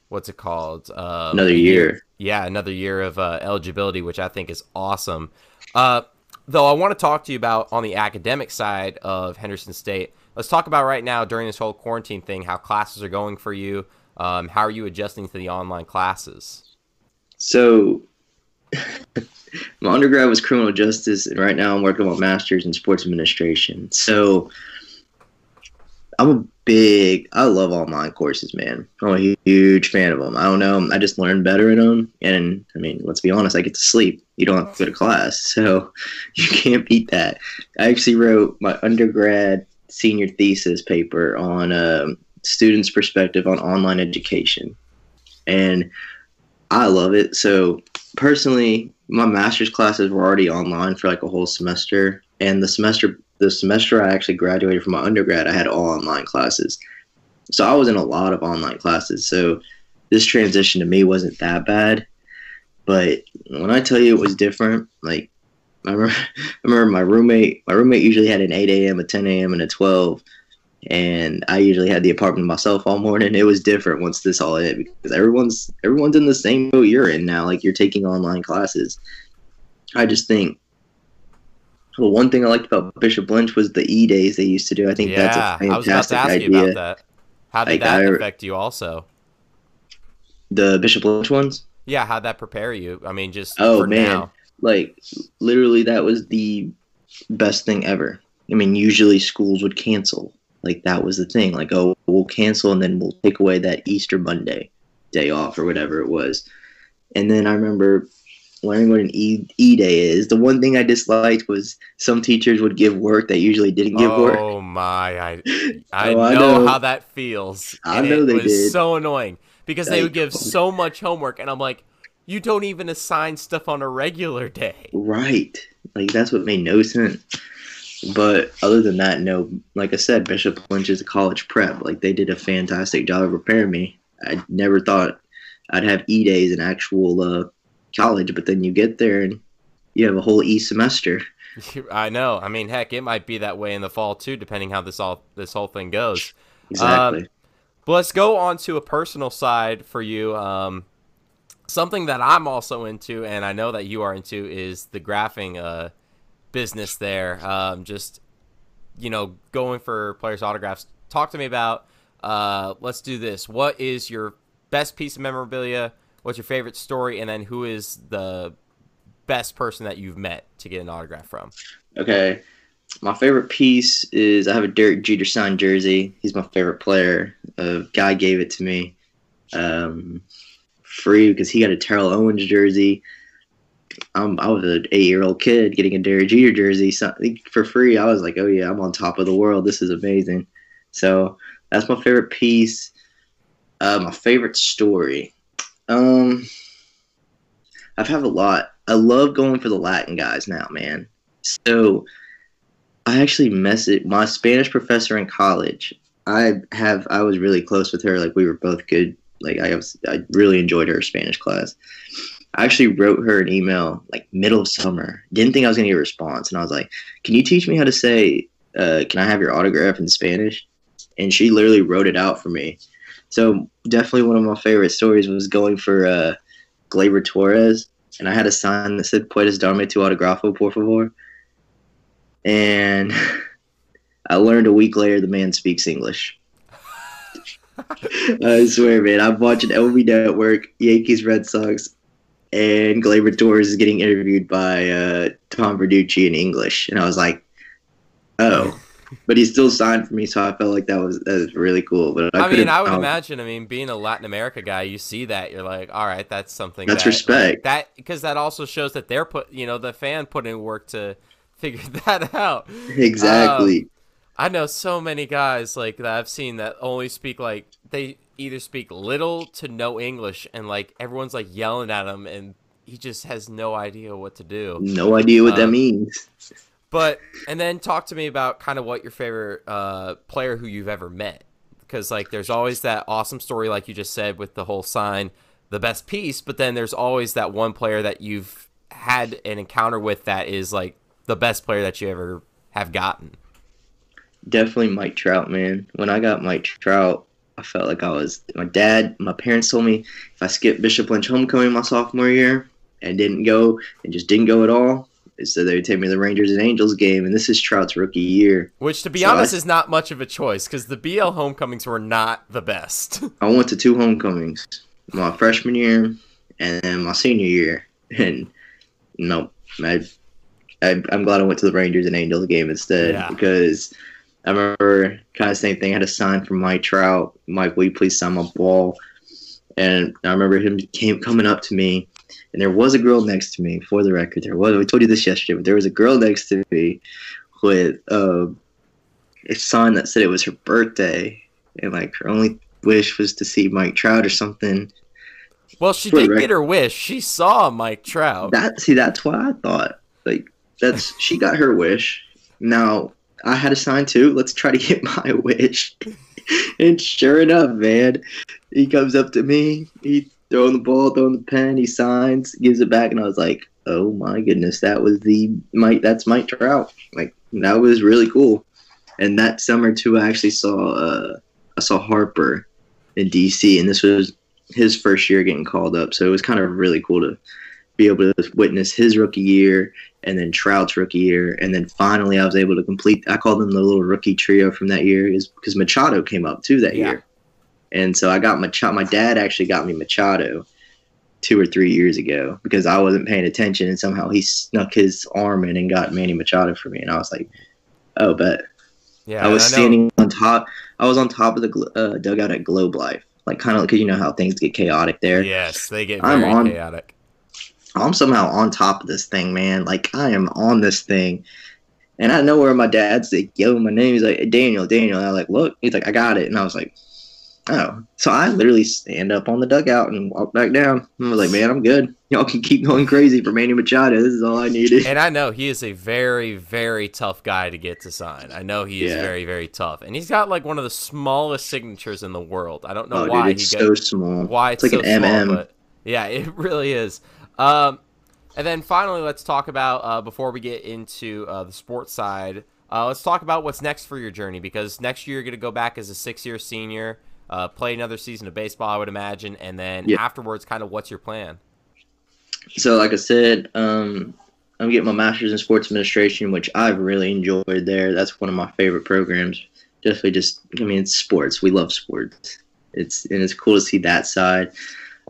what's it called? Um, another year yeah, another year of uh, eligibility, which I think is awesome. Uh, though I want to talk to you about on the academic side of Henderson State. Let's talk about right now during this whole quarantine thing, how classes are going for you. Um, how are you adjusting to the online classes? so my undergrad was criminal justice and right now i'm working on my master's in sports administration so I'm a big. I love online courses, man. I'm a huge fan of them. I don't know. I just learn better in them, and I mean, let's be honest. I get to sleep. You don't have to go to class, so you can't beat that. I actually wrote my undergrad senior thesis paper on um, students' perspective on online education, and I love it. So personally, my master's classes were already online for like a whole semester, and the semester the semester I actually graduated from my undergrad, I had all online classes. So I was in a lot of online classes. So this transition to me wasn't that bad. But when I tell you it was different, like I remember, I remember my roommate. My roommate usually had an 8 a.m., a 10 a.m., and a 12, and I usually had the apartment myself all morning. It was different once this all hit because everyone's everyone's in the same boat you're in now. Like you're taking online classes. I just think well, one thing I liked about Bishop Lynch was the e days they used to do. I think yeah, that's a I was about to fantastic ask idea. you about that. How did Like, that I- affect you also? The Bishop Lynch ones, Yeah, how'd that prepare you? I mean, just Oh, for man. now. like literally, that was the best thing ever. I mean, usually schools would cancel. Like that was the thing. Like, oh, we'll cancel and then we'll take away that Easter Monday day off or whatever it was. And then I remember learning what an E E day is. The one thing I disliked was some teachers would give work that usually didn't give work. Oh my! I I, Oh, I know, know. how that feels. I know it they was did. so annoying because they would give so much homework, and I'm like, you don't even assign stuff on a regular day. Right. Like that's what made no sense. But other than that, no. Like I said, Bishop Lynch is a college prep. Like they did a fantastic job of preparing me. I never thought I'd have E days in actual uh, college, but then you get there and you have a whole E semester. I know. I mean, heck, it might be that way in the fall too, depending how this all this whole thing goes. Exactly. But let's go on to a personal side for you. Um, something that I'm also into, and I know that you are into, is the graphing uh, business there. Um, just you know, going for players' autographs. Talk to me about. Uh, let's do this. What is your best piece of memorabilia? What's your favorite story? And then who is the best person that you've met to get an autograph from? Okay. My favorite piece is I have a Derek Jeter signed jersey. He's my favorite player. A guy gave it to me um, free because he got a Terrell Owens jersey. Um, I was an eight year old kid getting a Derek Jeter jersey for free. I was like, oh yeah, I'm on top of the world. This is amazing. So that's my favorite piece. Uh, my favorite story. Um, I've had a lot. I love going for the Latin guys now, man. So I actually messaged my Spanish professor in college. I have I was really close with her. Like we were both good. Like I was I really enjoyed her Spanish class. I actually wrote her an email like middle of summer. Didn't think I was gonna get a response, and I was like, "Can you teach me how to say, uh, can I have your autograph in Spanish?" And she literally wrote it out for me. So definitely one of my favorite stories was going for uh, Gleyber Torres, and I had a sign that said "Puedes darme tu autografo, por favor." And I learned a week later the man speaks English. I swear, man. I'm watching LB Network, Yankees, Red Sox, and Gleyber Torres is getting interviewed by uh, Tom Verducci in English, and I was like, "Oh." But he still signed for me, so I felt like that was that was really cool. But I, I mean, I would um, imagine. I mean, being a Latin America guy, you see that you're like, all right, that's something. That's that, respect. like, that because that also shows that they're put, you know, the fan put in work to figure that out. exactly. I know so many guys like that I've seen that only speak like they either speak little to no English, and like everyone's like yelling at him, and he just has no idea what to do. no idea what that um, means. But and then talk to me about kind of what your favorite uh, player who you've ever met, because like there's always that awesome story like you just said with the whole sign, the best piece. But then there's always that one player that you've had an encounter with that is like the best player that you ever have gotten. Definitely Mike Trout, man. When I got Mike Trout, I felt like I was my dad. My parents told me if I skipped Bishop Lynch homecoming my sophomore year and didn't go and just didn't go at all, said they would take me to the Rangers and Angels game. And this is Trout's rookie year. Which, to be So honest, I- is not much of a choice because the BL homecomings were not the best. I went to two homecomings, my freshman year and then my senior year. And no, I, I I'm glad I went to the Rangers and Angels game instead Yeah. because I remember kind of same thing. I had a sign from Mike Trout. Mike, will you please sign my ball? And I remember him came coming up to me, and there was a girl next to me. For the record, there was. We told you this yesterday, but there was a girl next to me with uh, a sign that said it was her birthday, and like her only wish was to see Mike Trout or something. Well, she did get her wish. She saw Mike Trout. That see, that's what I thought. Like that's she got her wish. Now I had a sign too. Let's try to get my wish. and sure enough, man, he comes up to me. He throwing the ball, throwing the pen. He signs, gives it back, and I was like, "Oh my goodness, that was the Mike. That's Mike Trout. Like that was really cool." And that summer too, I actually saw uh, I saw Harper in DC, and this was his first year getting called up. So it was kind of really cool to be able to witness his rookie year and then Trout's rookie year, and then finally I was able to complete. I called them the little rookie trio from that year, is because Machado came up too that yeah. year, and so I got Machado. My dad actually got me Machado two or three years ago because I wasn't paying attention, and somehow he snuck his arm in and got Manny Machado for me, and I was like, "Oh, but Yeah, I was I standing on top. I was on top of the uh, dugout at Globe Life, like kind of because you know how things get chaotic there. Yes, they get very I'm on, chaotic. I'm somehow on top of this thing, man. Like I am on this thing. And I know where my dad's like, yo, my name is like Daniel, Daniel. And I'm like, look, he's like, I got it. And I was like, oh. So I literally stand up on the dugout and walk back down. I was like, man, I'm good. Y'all can keep going crazy for Manny Machado. This is all I needed. And I know he is a very, very tough guy to get to sign. I know he is yeah. very, very tough. And he's got like one of the smallest signatures in the world. I don't know oh, why dude, it's he so small. Why it's, it's like so an MM. Small, but yeah, it really is. Um, and then finally, let's talk about uh, before we get into uh, the sports side. Uh, let's talk about what's next for your journey because next year you're going to go back as a six-year senior, uh, play another season of baseball, I would imagine, and then yeah. afterwards, kind of what's your plan? So, like I said, um, I'm getting my master's in sports administration, which I've really enjoyed there. That's one of my favorite programs. Definitely, just I mean, it's sports. We love sports. It's and it's cool to see that side.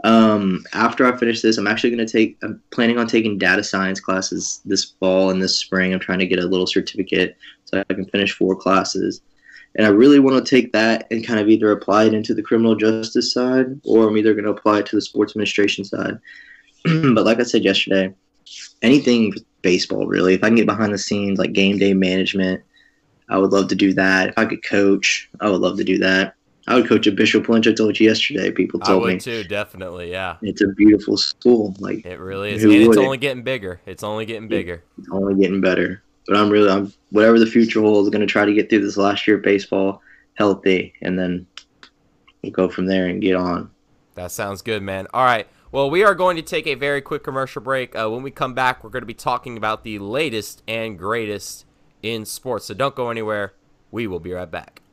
Um, after I finish this, I'm actually going to take, I'm planning on taking data science classes this fall and this spring. I'm trying to get a little certificate so I can finish four classes. And I really want to take that and kind of either apply it into the criminal justice side or I'm either going to apply it to the sports administration side. but like I said yesterday, anything baseball really, if I can get behind the scenes like game day management, I would love to do that. If I could coach, I would love to do that. I would coach at Bishop Lynch. I told you yesterday. People told I would me too. Definitely, yeah. It's a beautiful school. Like it really is, and it's only getting bigger. It's only getting bigger. It's only getting better. But I'm really, I'm whatever the future holds. Going to try to get through this last year of baseball healthy, and then we'll go from there and get on. That sounds good, man. All right. Well, we are going to take a very quick commercial break. Uh, when we come back, we're going to be talking about the latest and greatest in sports. So don't go anywhere. We will be right back.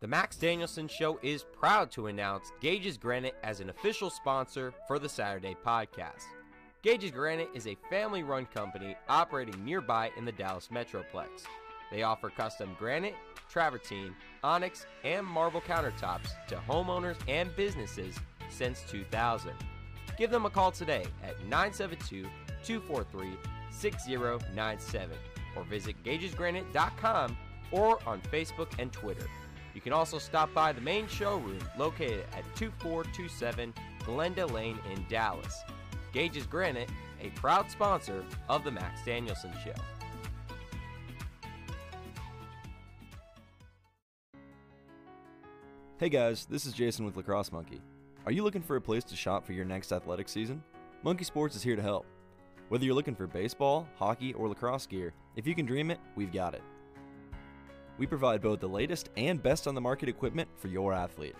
The Max Danielson Show is proud to announce Gage's Granite as an official sponsor for the Saturday podcast. Gage's Granite is a family run company operating nearby in the Dallas Metroplex. They offer custom granite, travertine, onyx, and marble countertops to homeowners and businesses since 2000. Give them a call today at 972 243 6097 or visit gagesgranite.com or on Facebook and Twitter. You can also stop by the main showroom located at 2427 Glenda Lane in Dallas. Gage's Granite, a proud sponsor of the Max Danielson Show. Hey guys, this is Jason with Lacrosse Monkey. Are you looking for a place to shop for your next athletic season? Monkey Sports is here to help. Whether you're looking for baseball, hockey, or lacrosse gear, if you can dream it, we've got it. We provide both the latest and best on the market equipment for your athlete.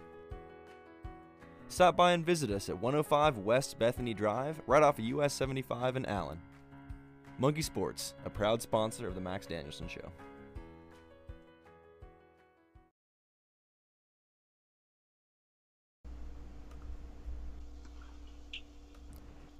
Stop by and visit us at 105 West Bethany Drive, right off of US 75 in Allen. Monkey Sports, a proud sponsor of the Max Danielson Show.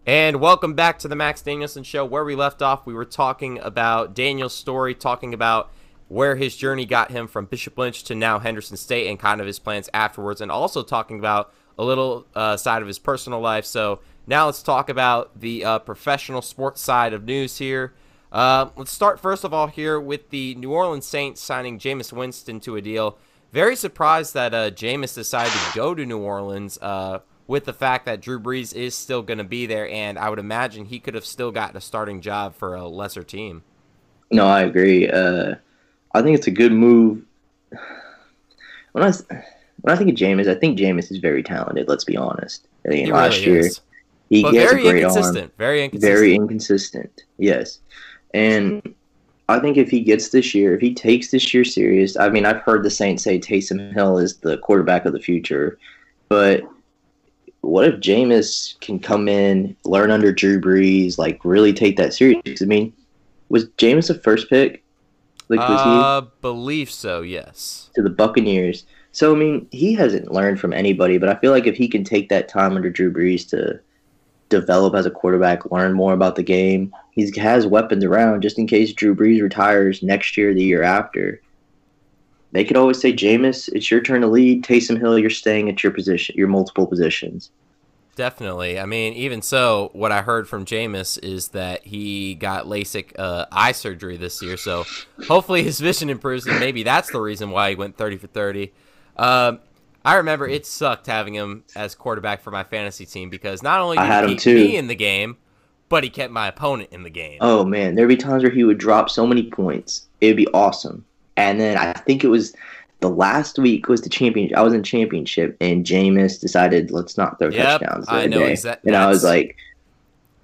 And welcome back to the Max Danielson Show. Where we left off, we were talking about Daniel's story, talking about where his journey got him from Bishop Lynch to now Henderson State and kind of his plans afterwards, and also talking about a little uh, side of his personal life. So Now let's talk about the uh, professional sports side of news here. Uh, let's start first of all here with the New Orleans Saints signing Jameis Winston to a deal. Very surprised that uh, Jameis decided to go to New Orleans uh, with the fact that Drew Brees is still going to be there, and I would imagine he could have still gotten a starting job for a lesser team. No, I agree. Uh, I think it's a good move. When I when I think of Jameis, I think Jameis is very talented. Let's be honest. I last year is. he But gets a very great arm. inconsistent. Very inconsistent. Very inconsistent. Yes, and I think if he gets this year, if he takes this year serious, I mean, I've heard the Saints say Taysom Hill is the quarterback of the future, but what if Jameis can come in, learn under Drew Brees, like really take that serious? I mean, was Jameis a first pick? Like was he? uh, believe so. Yes. to the Buccaneers. So I mean, he hasn't learned from anybody, but I feel like if he can take that time under Drew Brees to develop as a quarterback, learn more about the game, he has weapons around just in case Drew Brees retires next year, the year after. They could always say, Jameis, it's your turn to lead. Taysom Hill, you're staying at your position, your multiple positions. Definitely. I mean, even so, what I heard from Jameis is that he got LASIK uh, eye surgery this year. So hopefully his vision improves, and maybe that's the reason why he went 30 for 30. Um, I remember it sucked having him as quarterback for my fantasy team because not only I did had he him keep too. me in the game, but he kept my opponent in the game. Oh man, there'd be times where he would drop so many points. It'd be awesome. And then I think it was the last week was the championship. I was in championship, and Jameis decided let's not throw Yep, touchdowns. the I know day. exact- And I was like,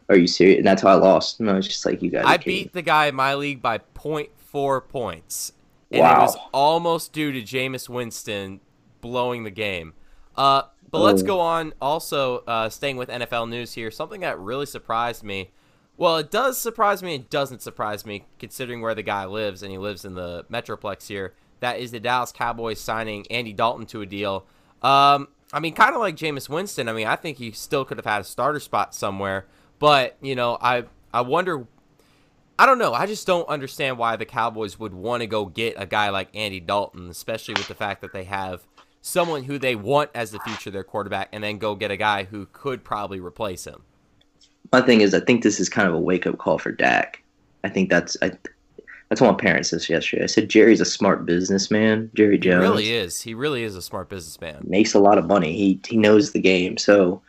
"Are you serious?" And that's how I lost. And I was just like, "You guys." I beat the guy in my league by 0.4 points. And it was almost due to Jameis Winston blowing the game. Uh, but let's go on. Also, uh, staying with NFL news here, something that really surprised me. Well, it does surprise me. It doesn't surprise me, considering where the guy lives, and he lives in the Metroplex here. That is the Dallas Cowboys signing Andy Dalton to a deal. Um, I mean, kind of like Jameis Winston. I mean, I think he still could have had a starter spot somewhere. But you know, I I wonder I don't know. I just don't understand why the Cowboys would want to go get a guy like Andy Dalton, especially with the fact that they have someone who they want as the future their quarterback, and then go get a guy who could probably replace him. My thing is, I think this is kind of a wake up call for Dak. I think that's I. That's what my parents said yesterday. I said Jerry's a smart businessman. Jerry He Jones really is. He really is a smart businessman. makes a lot of money. He he knows the game. So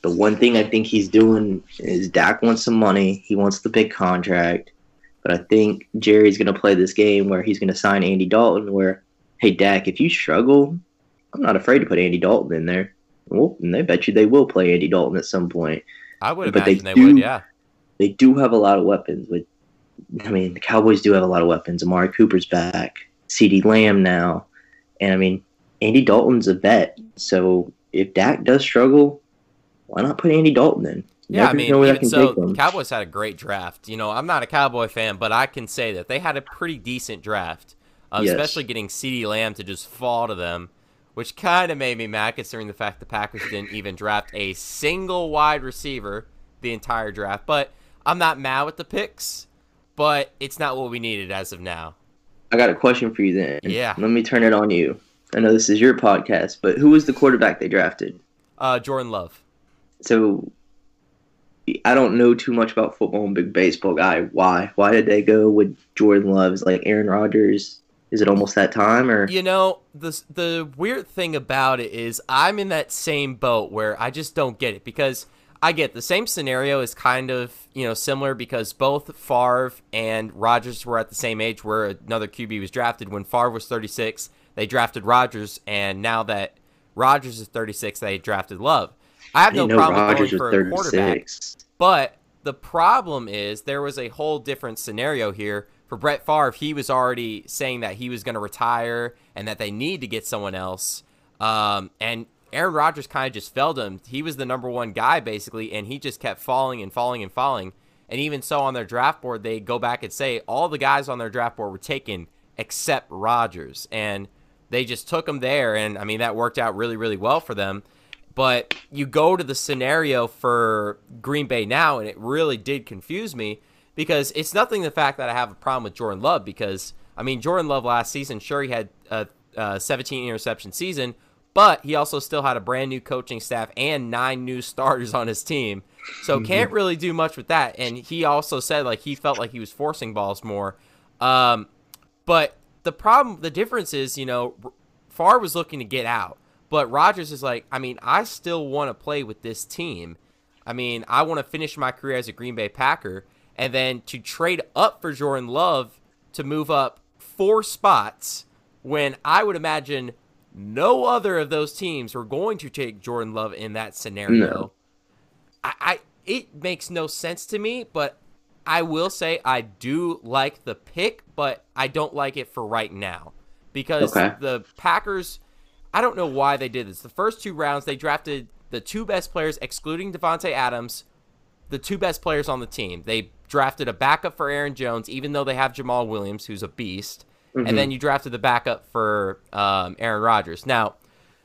the one thing I think he's doing is Dak wants some money. He wants the big contract. But I think Jerry's gonna play this game where he's gonna sign Andy Dalton where, hey Dak, if you struggle, I'm not afraid to put Andy Dalton in there. Well, and they bet you they will play Andy Dalton at some point. I would But they imagine they, do- would. Yeah. They do have a lot of weapons. With I mean, the Cowboys do have a lot of weapons. Amari Cooper's back. CeeDee Lamb now. And I mean, Andy Dalton's a vet. So if Dak does struggle, why not put Andy Dalton in? Yeah, I mean, know where that even can so, take them. Cowboys had a great draft. You know, I'm not a Cowboy fan, but I can say that they had a pretty decent draft, uh, Yes. especially getting CeeDee Lamb to just fall to them, which kind of made me mad considering the fact the Packers didn't even draft a single wide receiver the entire draft. But I'm not mad with the picks, but it's not what we needed as of now. I got a question for you then. Yeah. Let me turn it on you. I know this is your podcast, but who was the quarterback they drafted? Uh, Jordan Love. So I don't know too much about football. I'm big baseball guy. Why? Why did they go with Jordan Love? Is like Aaron Rodgers? Is it almost that time or You know, the the weird thing about it is I'm in that same boat where I just don't get it because I get the same scenario is kind of, you know, similar because both Favre and Rodgers were at the same age where another QB was drafted when Favre was 36, they drafted Rodgers and now that Rodgers is 36, they drafted Love. I have I no problem Rodgers going for a quarterback. But the problem is there was a whole different scenario here for Brett Favre. He was already saying that he was going to retire and that they need to get someone else. Um, and Aaron Rodgers kind of just fell him. He was the number one guy basically, and he just kept falling and falling and falling. And even so, on their draft board, they go back and say all the guys on their draft board were taken except Rodgers, and they just took him there. And I mean that worked out really, really well for them. But you go to the scenario for Green Bay now, and it really did confuse me because it's nothing the fact that I have a problem with Jordan Love because I mean Jordan Love last season, sure he had a, a 17 interception season, but he also still had a brand new coaching staff and nine new starters on his team. So Mm-hmm. can't really do much with that. And he also said like he felt like he was forcing balls more. Um, but the problem, the difference is, you know, Favre was looking to get out, but Rodgers is like, I mean, I still want to play with this team. I mean, I want to finish my career as a Green Bay Packer, and then to trade up for Jordan Love to move up four spots when I would imagine no other of those teams were going to take Jordan Love in that scenario. No. I, I it makes no sense to me, but I will say I do like the pick, but I don't like it for right now because Okay. the Packers. I don't know why they did this. The first two rounds, they drafted the two best players, excluding Davante Adams, the two best players on the team. They drafted a backup for Aaron Jones, even though they have Jamaal Williams, who's a beast, and then you drafted the backup for um, Aaron Rodgers. Now,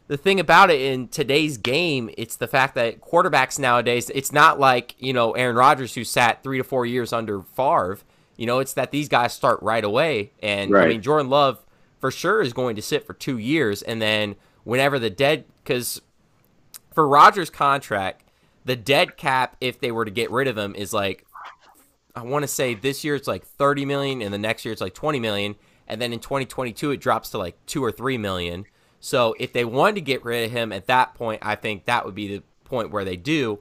the thing about it in today's game, it's the fact that quarterbacks nowadays, it's not like, you know, Aaron Rodgers who sat three to four years under Favre. You know, it's that these guys start right away. And I mean, Jordan Love for sure is going to sit for two years. And then whenever the dead, because for Rodgers' contract, the dead cap, if they were to get rid of him, is like, I want to say this year it's like 30 million and the next year it's like 20 million. And then in 2022, it drops to like two or three million. So if they wanted to get rid of him at that point, I think that would be the point where they do.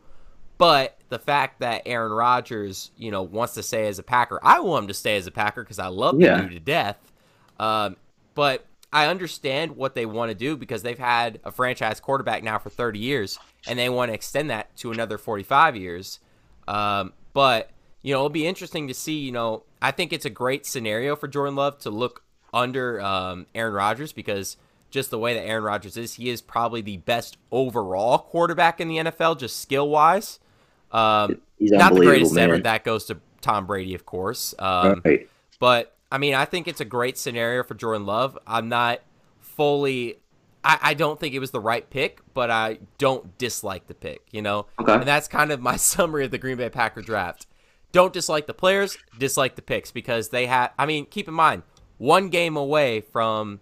But the fact that Aaron Rodgers, you know, wants to stay as a Packer, I want him to stay as a Packer because I love Yeah. the dude to death. Um, but I understand what they want to do because they've had a franchise quarterback now for 30 years, and they want to extend that to another 45 years. Um, but you know, it'll be interesting to see. You know, I think it's a great scenario for Jordan Love to look under um, Aaron Rodgers because just the way that Aaron Rodgers is, he is probably the best overall quarterback in the NFL, just skill wise. Um, not the greatest ever. That goes to Tom Brady, of course. Um, right. but I mean, I think it's a great scenario for Jordan Love. I'm not fully. I, I don't think it was the right pick, but I don't dislike the pick. You know, Okay. and that's kind of my summary of the Green Bay Packer draft. Don't dislike the players, dislike the picks because they had. I mean, keep in mind, one game away from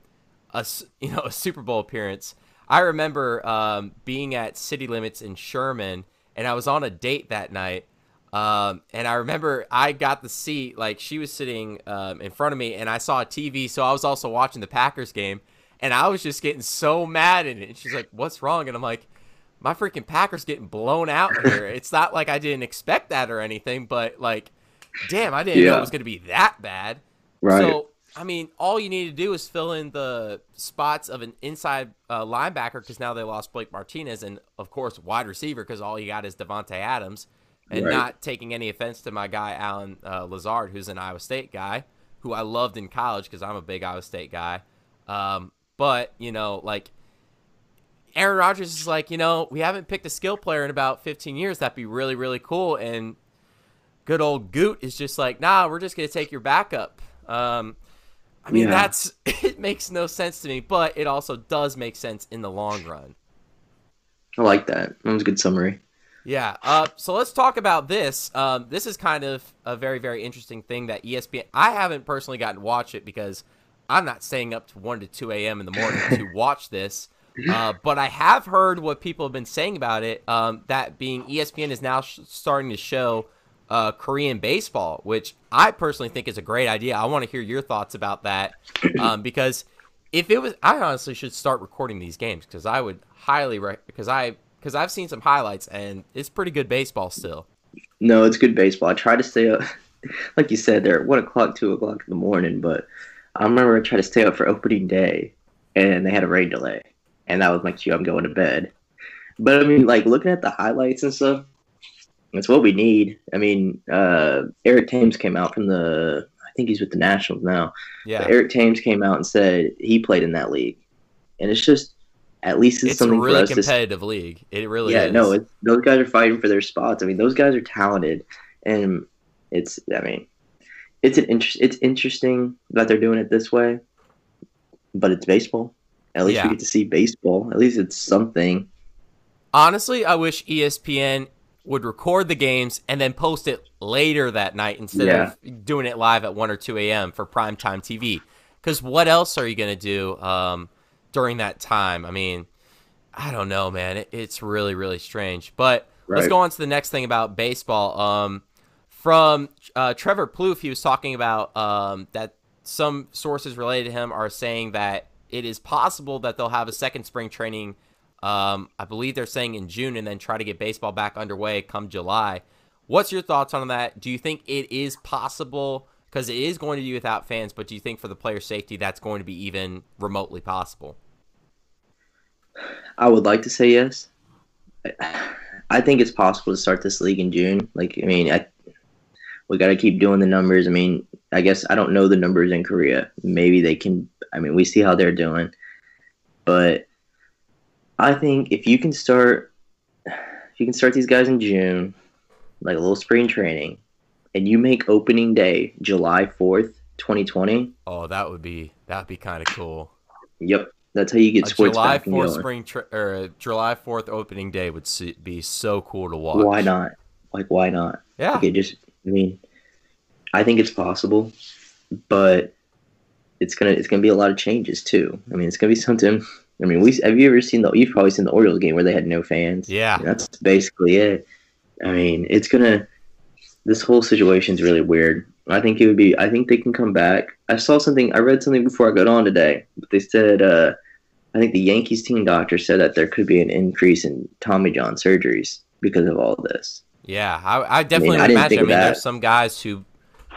a you know a Super Bowl appearance. I remember um, being at City Limits in Sherman, and I was on a date that night. Um, and I remember I got the seat, like she was sitting um, in front of me, and I saw a TV, so I was also watching the Packers game, and I was just getting so mad in it. And she's like, "What's wrong?" And I'm like, "My freaking Packers getting blown out here." it's not like I didn't expect that or anything, but like, damn, I didn't know it was going to be that bad. Right. So, I mean, all you need to do is fill in the spots of an inside uh, linebacker because now they lost Blake Martinez and, of course, wide receiver because all you got is Davante Adams. And Right. not taking any offense to my guy, Allen uh, Lazard, who's an Iowa State guy, who I loved in college because I'm a big Iowa State guy. Um, but, you know, like, Aaron Rodgers is like, you know, we haven't picked a skill player in about 15 years. That'd be really, really cool. And good old Goot is just like, nah, we're just gonna take your backup. Um, I mean, Yeah. that's it makes no sense to me, but it also does make sense in the long run. I like that. That was a good summary. Yeah. Uh, so let's talk about this. Um, this is kind of a very, very interesting thing that ESPN. I haven't personally gotten to watch it because I'm not staying up to one to two a.m. in the morning to watch this. Uh, but I have heard what people have been saying about it. Um, that being ESPN is now sh- starting to show uh, Korean baseball, which I personally think is a great idea. I want to hear your thoughts about that um, because if it was, I honestly should start recording these games because I would highly because I because I've seen some highlights and it's pretty good baseball still. No, it's good baseball. I try to stay up, like you said, they're at one o'clock, two o'clock in the morning. But I remember I tried to stay up for opening day, and they had a rain delay, and that was my cue. I'm going to bed. But I mean, like looking at the highlights and stuff, that's what we need. I mean, uh, Eric Thames came out from the. I think he's with the Nationals now. Yeah, But Eric Thames came out and said he played in that league, and it's just at least it's, it's a something for really us to competitive league. It really yeah, is. no, it's, those guys are fighting for their spots. I mean, those guys are talented, and it's. I mean, it's an interest. It's interesting that they're doing it this way, but it's baseball. At least Yeah. we get to see baseball. At least it's something. Honestly, I wish ESPN would record the games and then post it later that night instead Yeah. of doing it live at 1 or 2 a.m. for primetime TV. Because what else are you going to do um, during that time? I mean, I don't know, man. It, it's really, really strange. But let's go on to the next thing about baseball. Um, from uh, Trevor Plouffe, he was talking about um, that some sources related to him are saying that it is possible that they'll have a second spring training. Um, I believe they're saying in June, and then try to get baseball back underway come July. What's your thoughts on that? Do you think it is possible? Because it is going to be without fans, but do you think for the player safety that's going to be even remotely possible? I would like to say yes. I- think it's possible to start this league in June. Like, I mean, I, we got to keep doing the numbers. I mean, I guess I don't know the numbers in Korea. Maybe they can. I mean, we see how they're doing, but I think if you can start, if you can start these guys in June, like a little spring training, and you make opening day July fourth, twenty twenty. Oh, that would be that would be kind of cool. Yep, that's how you get A sports July back and Fourth spring tra- or July Fourth opening day would be so cool to watch. Why not? Like, why not? Yeah, Okay, just I mean, I think it's possible, but it's gonna it's gonna be a lot of changes too. I mean, it's gonna be something. I mean, we have you ever seen the? You've probably seen the Orioles game where they had no fans. yeah, That's basically it. I mean, it's gonna. This whole situation's really weird. I think it would be. I think they can come back. I saw something. I read something before I got on today. But they said. uh I think the Yankees team doctor said that there could be an increase in Tommy John surgeries because of all this. yeah. I, I definitely I didn't imagine. think I mean, there's some guys who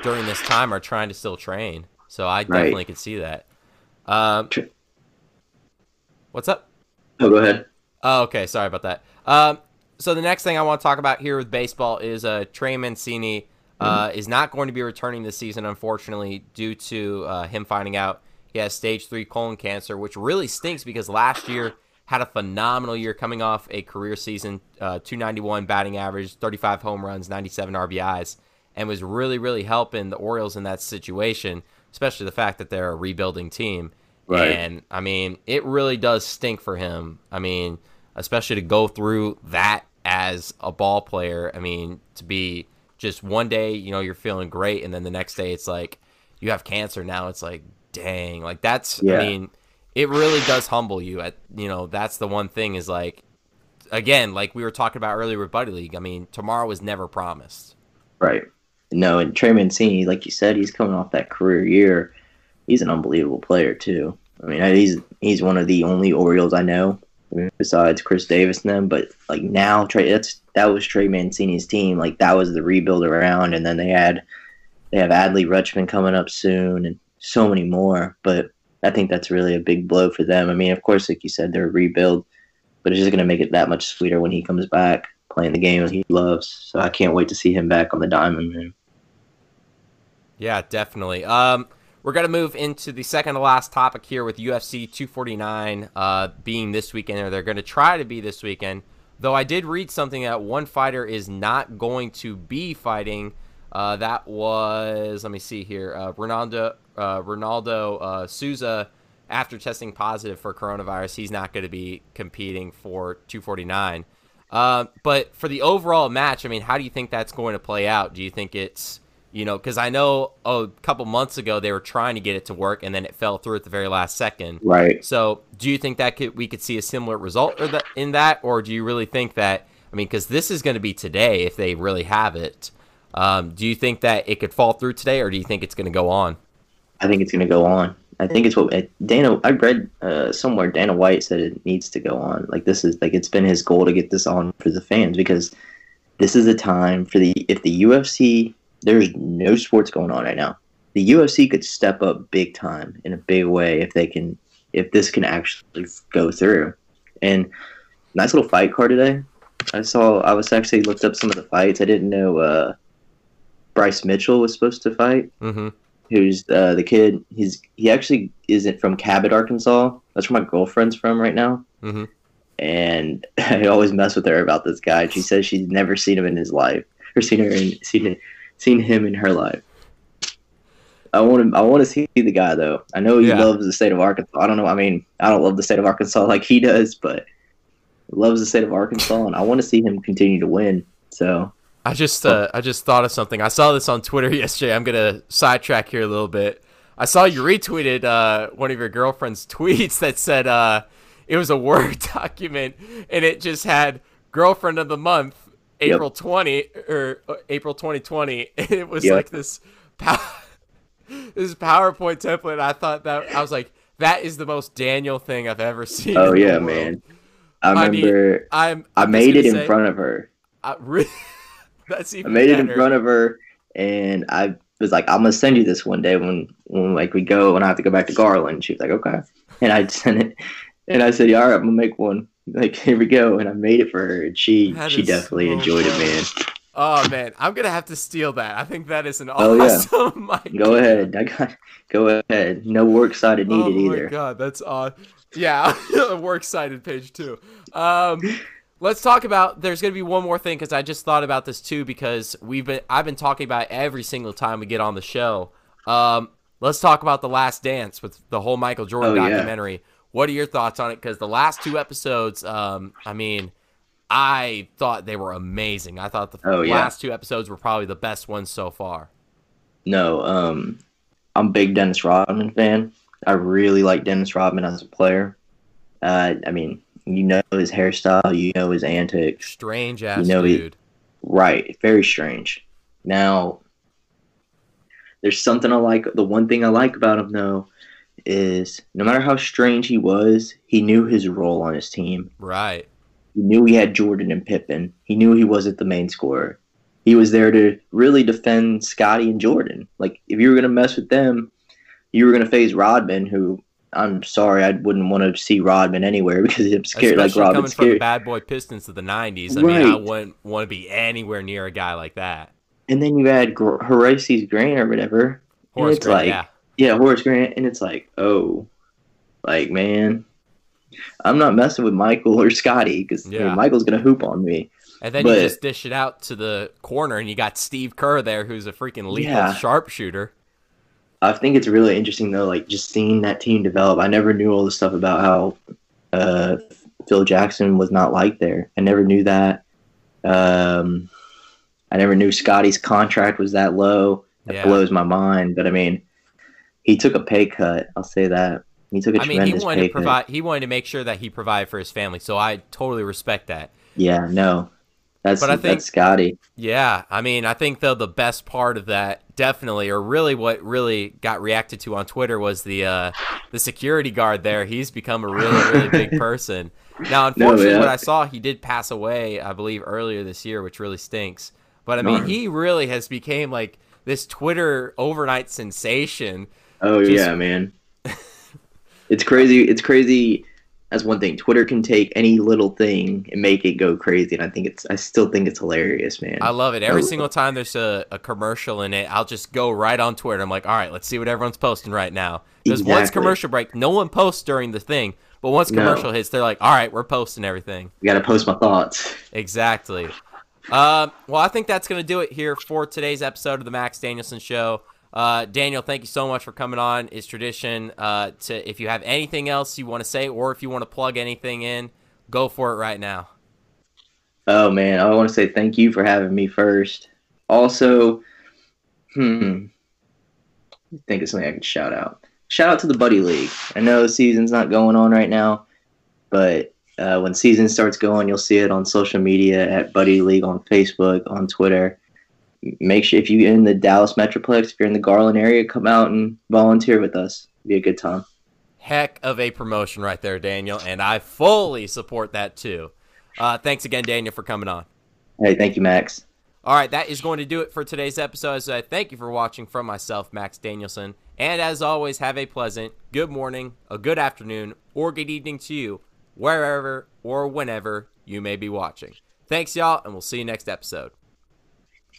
during this time are trying to still train, so I definitely could see that. Um, what's up? Oh, go ahead. Oh, okay. Sorry about that. Um, so the next thing I want to talk about here with baseball is uh, Trey Mancini uh, is not going to be returning this season, unfortunately, due to uh, him finding out he has stage three colon cancer, which really stinks because last year had a phenomenal year coming off a career season, uh, 291 batting average, 35 home runs, 97 RBIs, and was really, really helping the Orioles in that situation, especially the fact that they're a rebuilding team. Right. And I mean, it really does stink for him. I mean, especially to go through that as a ball player. I mean, to be just one day, you know, you're feeling great, and then the next day it's like you have cancer. Now it's like, dang, like that's. Yeah. I mean, it really does humble you. At you know, that's the one thing is like, again, like we were talking about earlier with Buddy League. I mean, tomorrow was never promised. Right. No, and Trey Mancini, like you said, he's coming off that career year. He's an unbelievable player too. I mean, he's he's one of the only Orioles I know besides Chris Davis and them. But like now, Trey, that's that was Trey Mancini's team. Like that was the rebuild around, and then they had they have Adley Rutschman coming up soon, and so many more. But I think that's really a big blow for them. I mean, of course, like you said, they're a rebuild, but it's just going to make it that much sweeter when he comes back playing the game he loves. So I can't wait to see him back on the diamond, man. Yeah, definitely. Um, we're gonna move into the second to last topic here with UFC 249 uh, being this weekend, or they're gonna try to be this weekend. Though I did read something that one fighter is not going to be fighting. Uh, that was let me see here. Uh, Ronaldo uh, Ronaldo uh, Souza, after testing positive for coronavirus, he's not going to be competing for 249. Uh, but for the overall match, I mean, how do you think that's going to play out? Do you think it's you know, because I know oh, a couple months ago they were trying to get it to work and then it fell through at the very last second. Right. So, do you think that could we could see a similar result in that, or do you really think that? I mean, because this is going to be today if they really have it. Um, do you think that it could fall through today, or do you think it's going to go on? I think it's going to go on. I think it's what Dana. I read uh, somewhere Dana White said it needs to go on. Like this is like it's been his goal to get this on for the fans because this is a time for the if the UFC there's no sports going on right now. The UFC could step up big time in a big way if they can if this can actually go through. And nice little fight card today. I saw. I was actually looked up some of the fights. I didn't know uh, Bryce Mitchell was supposed to fight Mm-hmm. Who's uh, the kid. He's he actually isn't from Cabot, Arkansas. That's where my girlfriend's from right now. Mhm. And I always mess with her about this guy. She says she's never seen him in his life, or seen her in seen seen him in her life. I want to I want to see the guy though. I know he Yeah. loves the state of Arkansas. I don't know. I mean, I don't love the state of Arkansas like he does, but loves the state of Arkansas, and I want to see him continue to win. So I just uh, I just thought of something. I saw this on Twitter yesterday. I'm gonna sidetrack here a little bit. I saw you retweeted uh, one of your girlfriend's tweets that said, uh, it was a Word document, and it just had girlfriend of the month, April 20 or uh, April 2020. And it was Yep. like this, pow- this PowerPoint template. I thought that I was like, that is the most Daniel thing I've ever seen. Oh yeah, man. I I mean, remember I'm. I I'm just made it in say, front of her. I re- that's I even made it in front of her, and I was like, "I'm gonna send you this one day when when like we go and I have to go back to Garland." She was like, "Okay," and I sent it, and I said, "Yeah, all right, I'm gonna make one." Like here we go, and I made it for her, and she That she definitely so enjoyed it, man. Oh man, I'm gonna have to steal that. I think that is an awesome. Oh, yeah. idea. Go ahead, I got go ahead. No works cited Oh needed my either. god, that's odd. Yeah, works cited page two. Um, let's talk about. There's gonna be one more thing because I just thought about this too because we've been I've been talking about it every single time we get on the show. Um, let's talk about the Last Dance with the whole Michael Jordan Oh, yeah. documentary. What are your thoughts on it? Because the last two episodes, um, I mean, I thought they were amazing. I thought the Oh, yeah. last two episodes were probably the best ones so far. No, um, I'm a big Dennis Rodman fan. I really like Dennis Rodman as a player. Uh, I mean, you know his hairstyle, you know his antics. Strange ass know, he- dude. Right, very strange. Now, there's something I like. The one thing I like about him, though, is no matter how strange he was, he knew his role on his team. Right. He knew he had Jordan and Pippen. He knew he wasn't the main scorer. He was there to really defend Scottie and Jordan. Like, if you were going to mess with them, you were going to face Rodman, who I'm sorry, I wouldn't want to see Rodman anywhere because I'm scared. Especially like, coming Rodman's from the scared. bad boy Pistons of the '90s. I mean, I wouldn't want to be anywhere near a guy like that. And then you add Gr- Horace's Grant or whatever. and Horace it's Grant, like, yeah. yeah, Horace Grant, and it's like, oh, like man, I'm not messing with Michael or Scottie because Yeah. Michael's gonna hoop on me. And then but- you just dish it out to the corner, and you got Steve Kerr there, who's a freaking lethal Yeah. sharpshooter. I think it's really interesting though, like just seeing that team develop. I never knew all the stuff about how uh, Phil Jackson was not like there. I never knew that. Um, I never knew Scottie's contract was that low. That Yeah. blows my mind. But I mean, he took a pay cut. I'll say that. He took a I mean, he wanted pay to cut. He wanted to make sure that he provided for his family. So I totally respect that. Yeah, no, that's But I think- that's Scottie. Yeah, I mean, I think though the best part of that definitely, or really what really got reacted to on Twitter was the uh, the security guard there. He's become a really really big person. Now, unfortunately, yeah. what I saw, he did pass away, I believe, earlier this year, which really stinks. But I mean, Darn. he really has became like this Twitter overnight sensation. Oh Just- yeah, man. it's crazy. It's crazy. That's one thing. Twitter can take any little thing and make it go crazy, and I think it's. I still think it's hilarious, man. I love it. Every Oh. single time there's a, a commercial in it, I'll just go right on Twitter. I'm like, all right, let's see what everyone's posting right now. Because once commercial break, no one posts during the thing. But once No. commercial hits, they're like, all right, we're posting everything. I gotta post my thoughts. Exactly. Um, well, I think that's going to do it here for today's episode of the Max Danielson Show. Uh, Daniel, thank you so much for coming on. It's tradition uh, to if you have anything else you want to say or if you want to plug anything in, go for it right now. Oh man, I want to say thank you for having me first. Also, hmm, I think it's something I can shout out. Shout out to the Buddy League. I know the season's not going on right now, but uh, when season starts going, you'll see it on social media at Buddy League on Facebook, on Twitter. Make sure if you're in the Dallas Metroplex, if you're in the Garland area, come out and volunteer with us. It'll be a good time. Heck of a promotion right there, Daniel, and I fully support that too. Uh, thanks again, Daniel, for coming on. Hey, thank you, Max. All right, that is going to do it for today's episode. So I thank you for watching from myself, Max Danielson. And as always, have a pleasant good morning, a good afternoon, or good evening to you, wherever or whenever you may be watching. Thanks, y'all, and we'll see you next episode.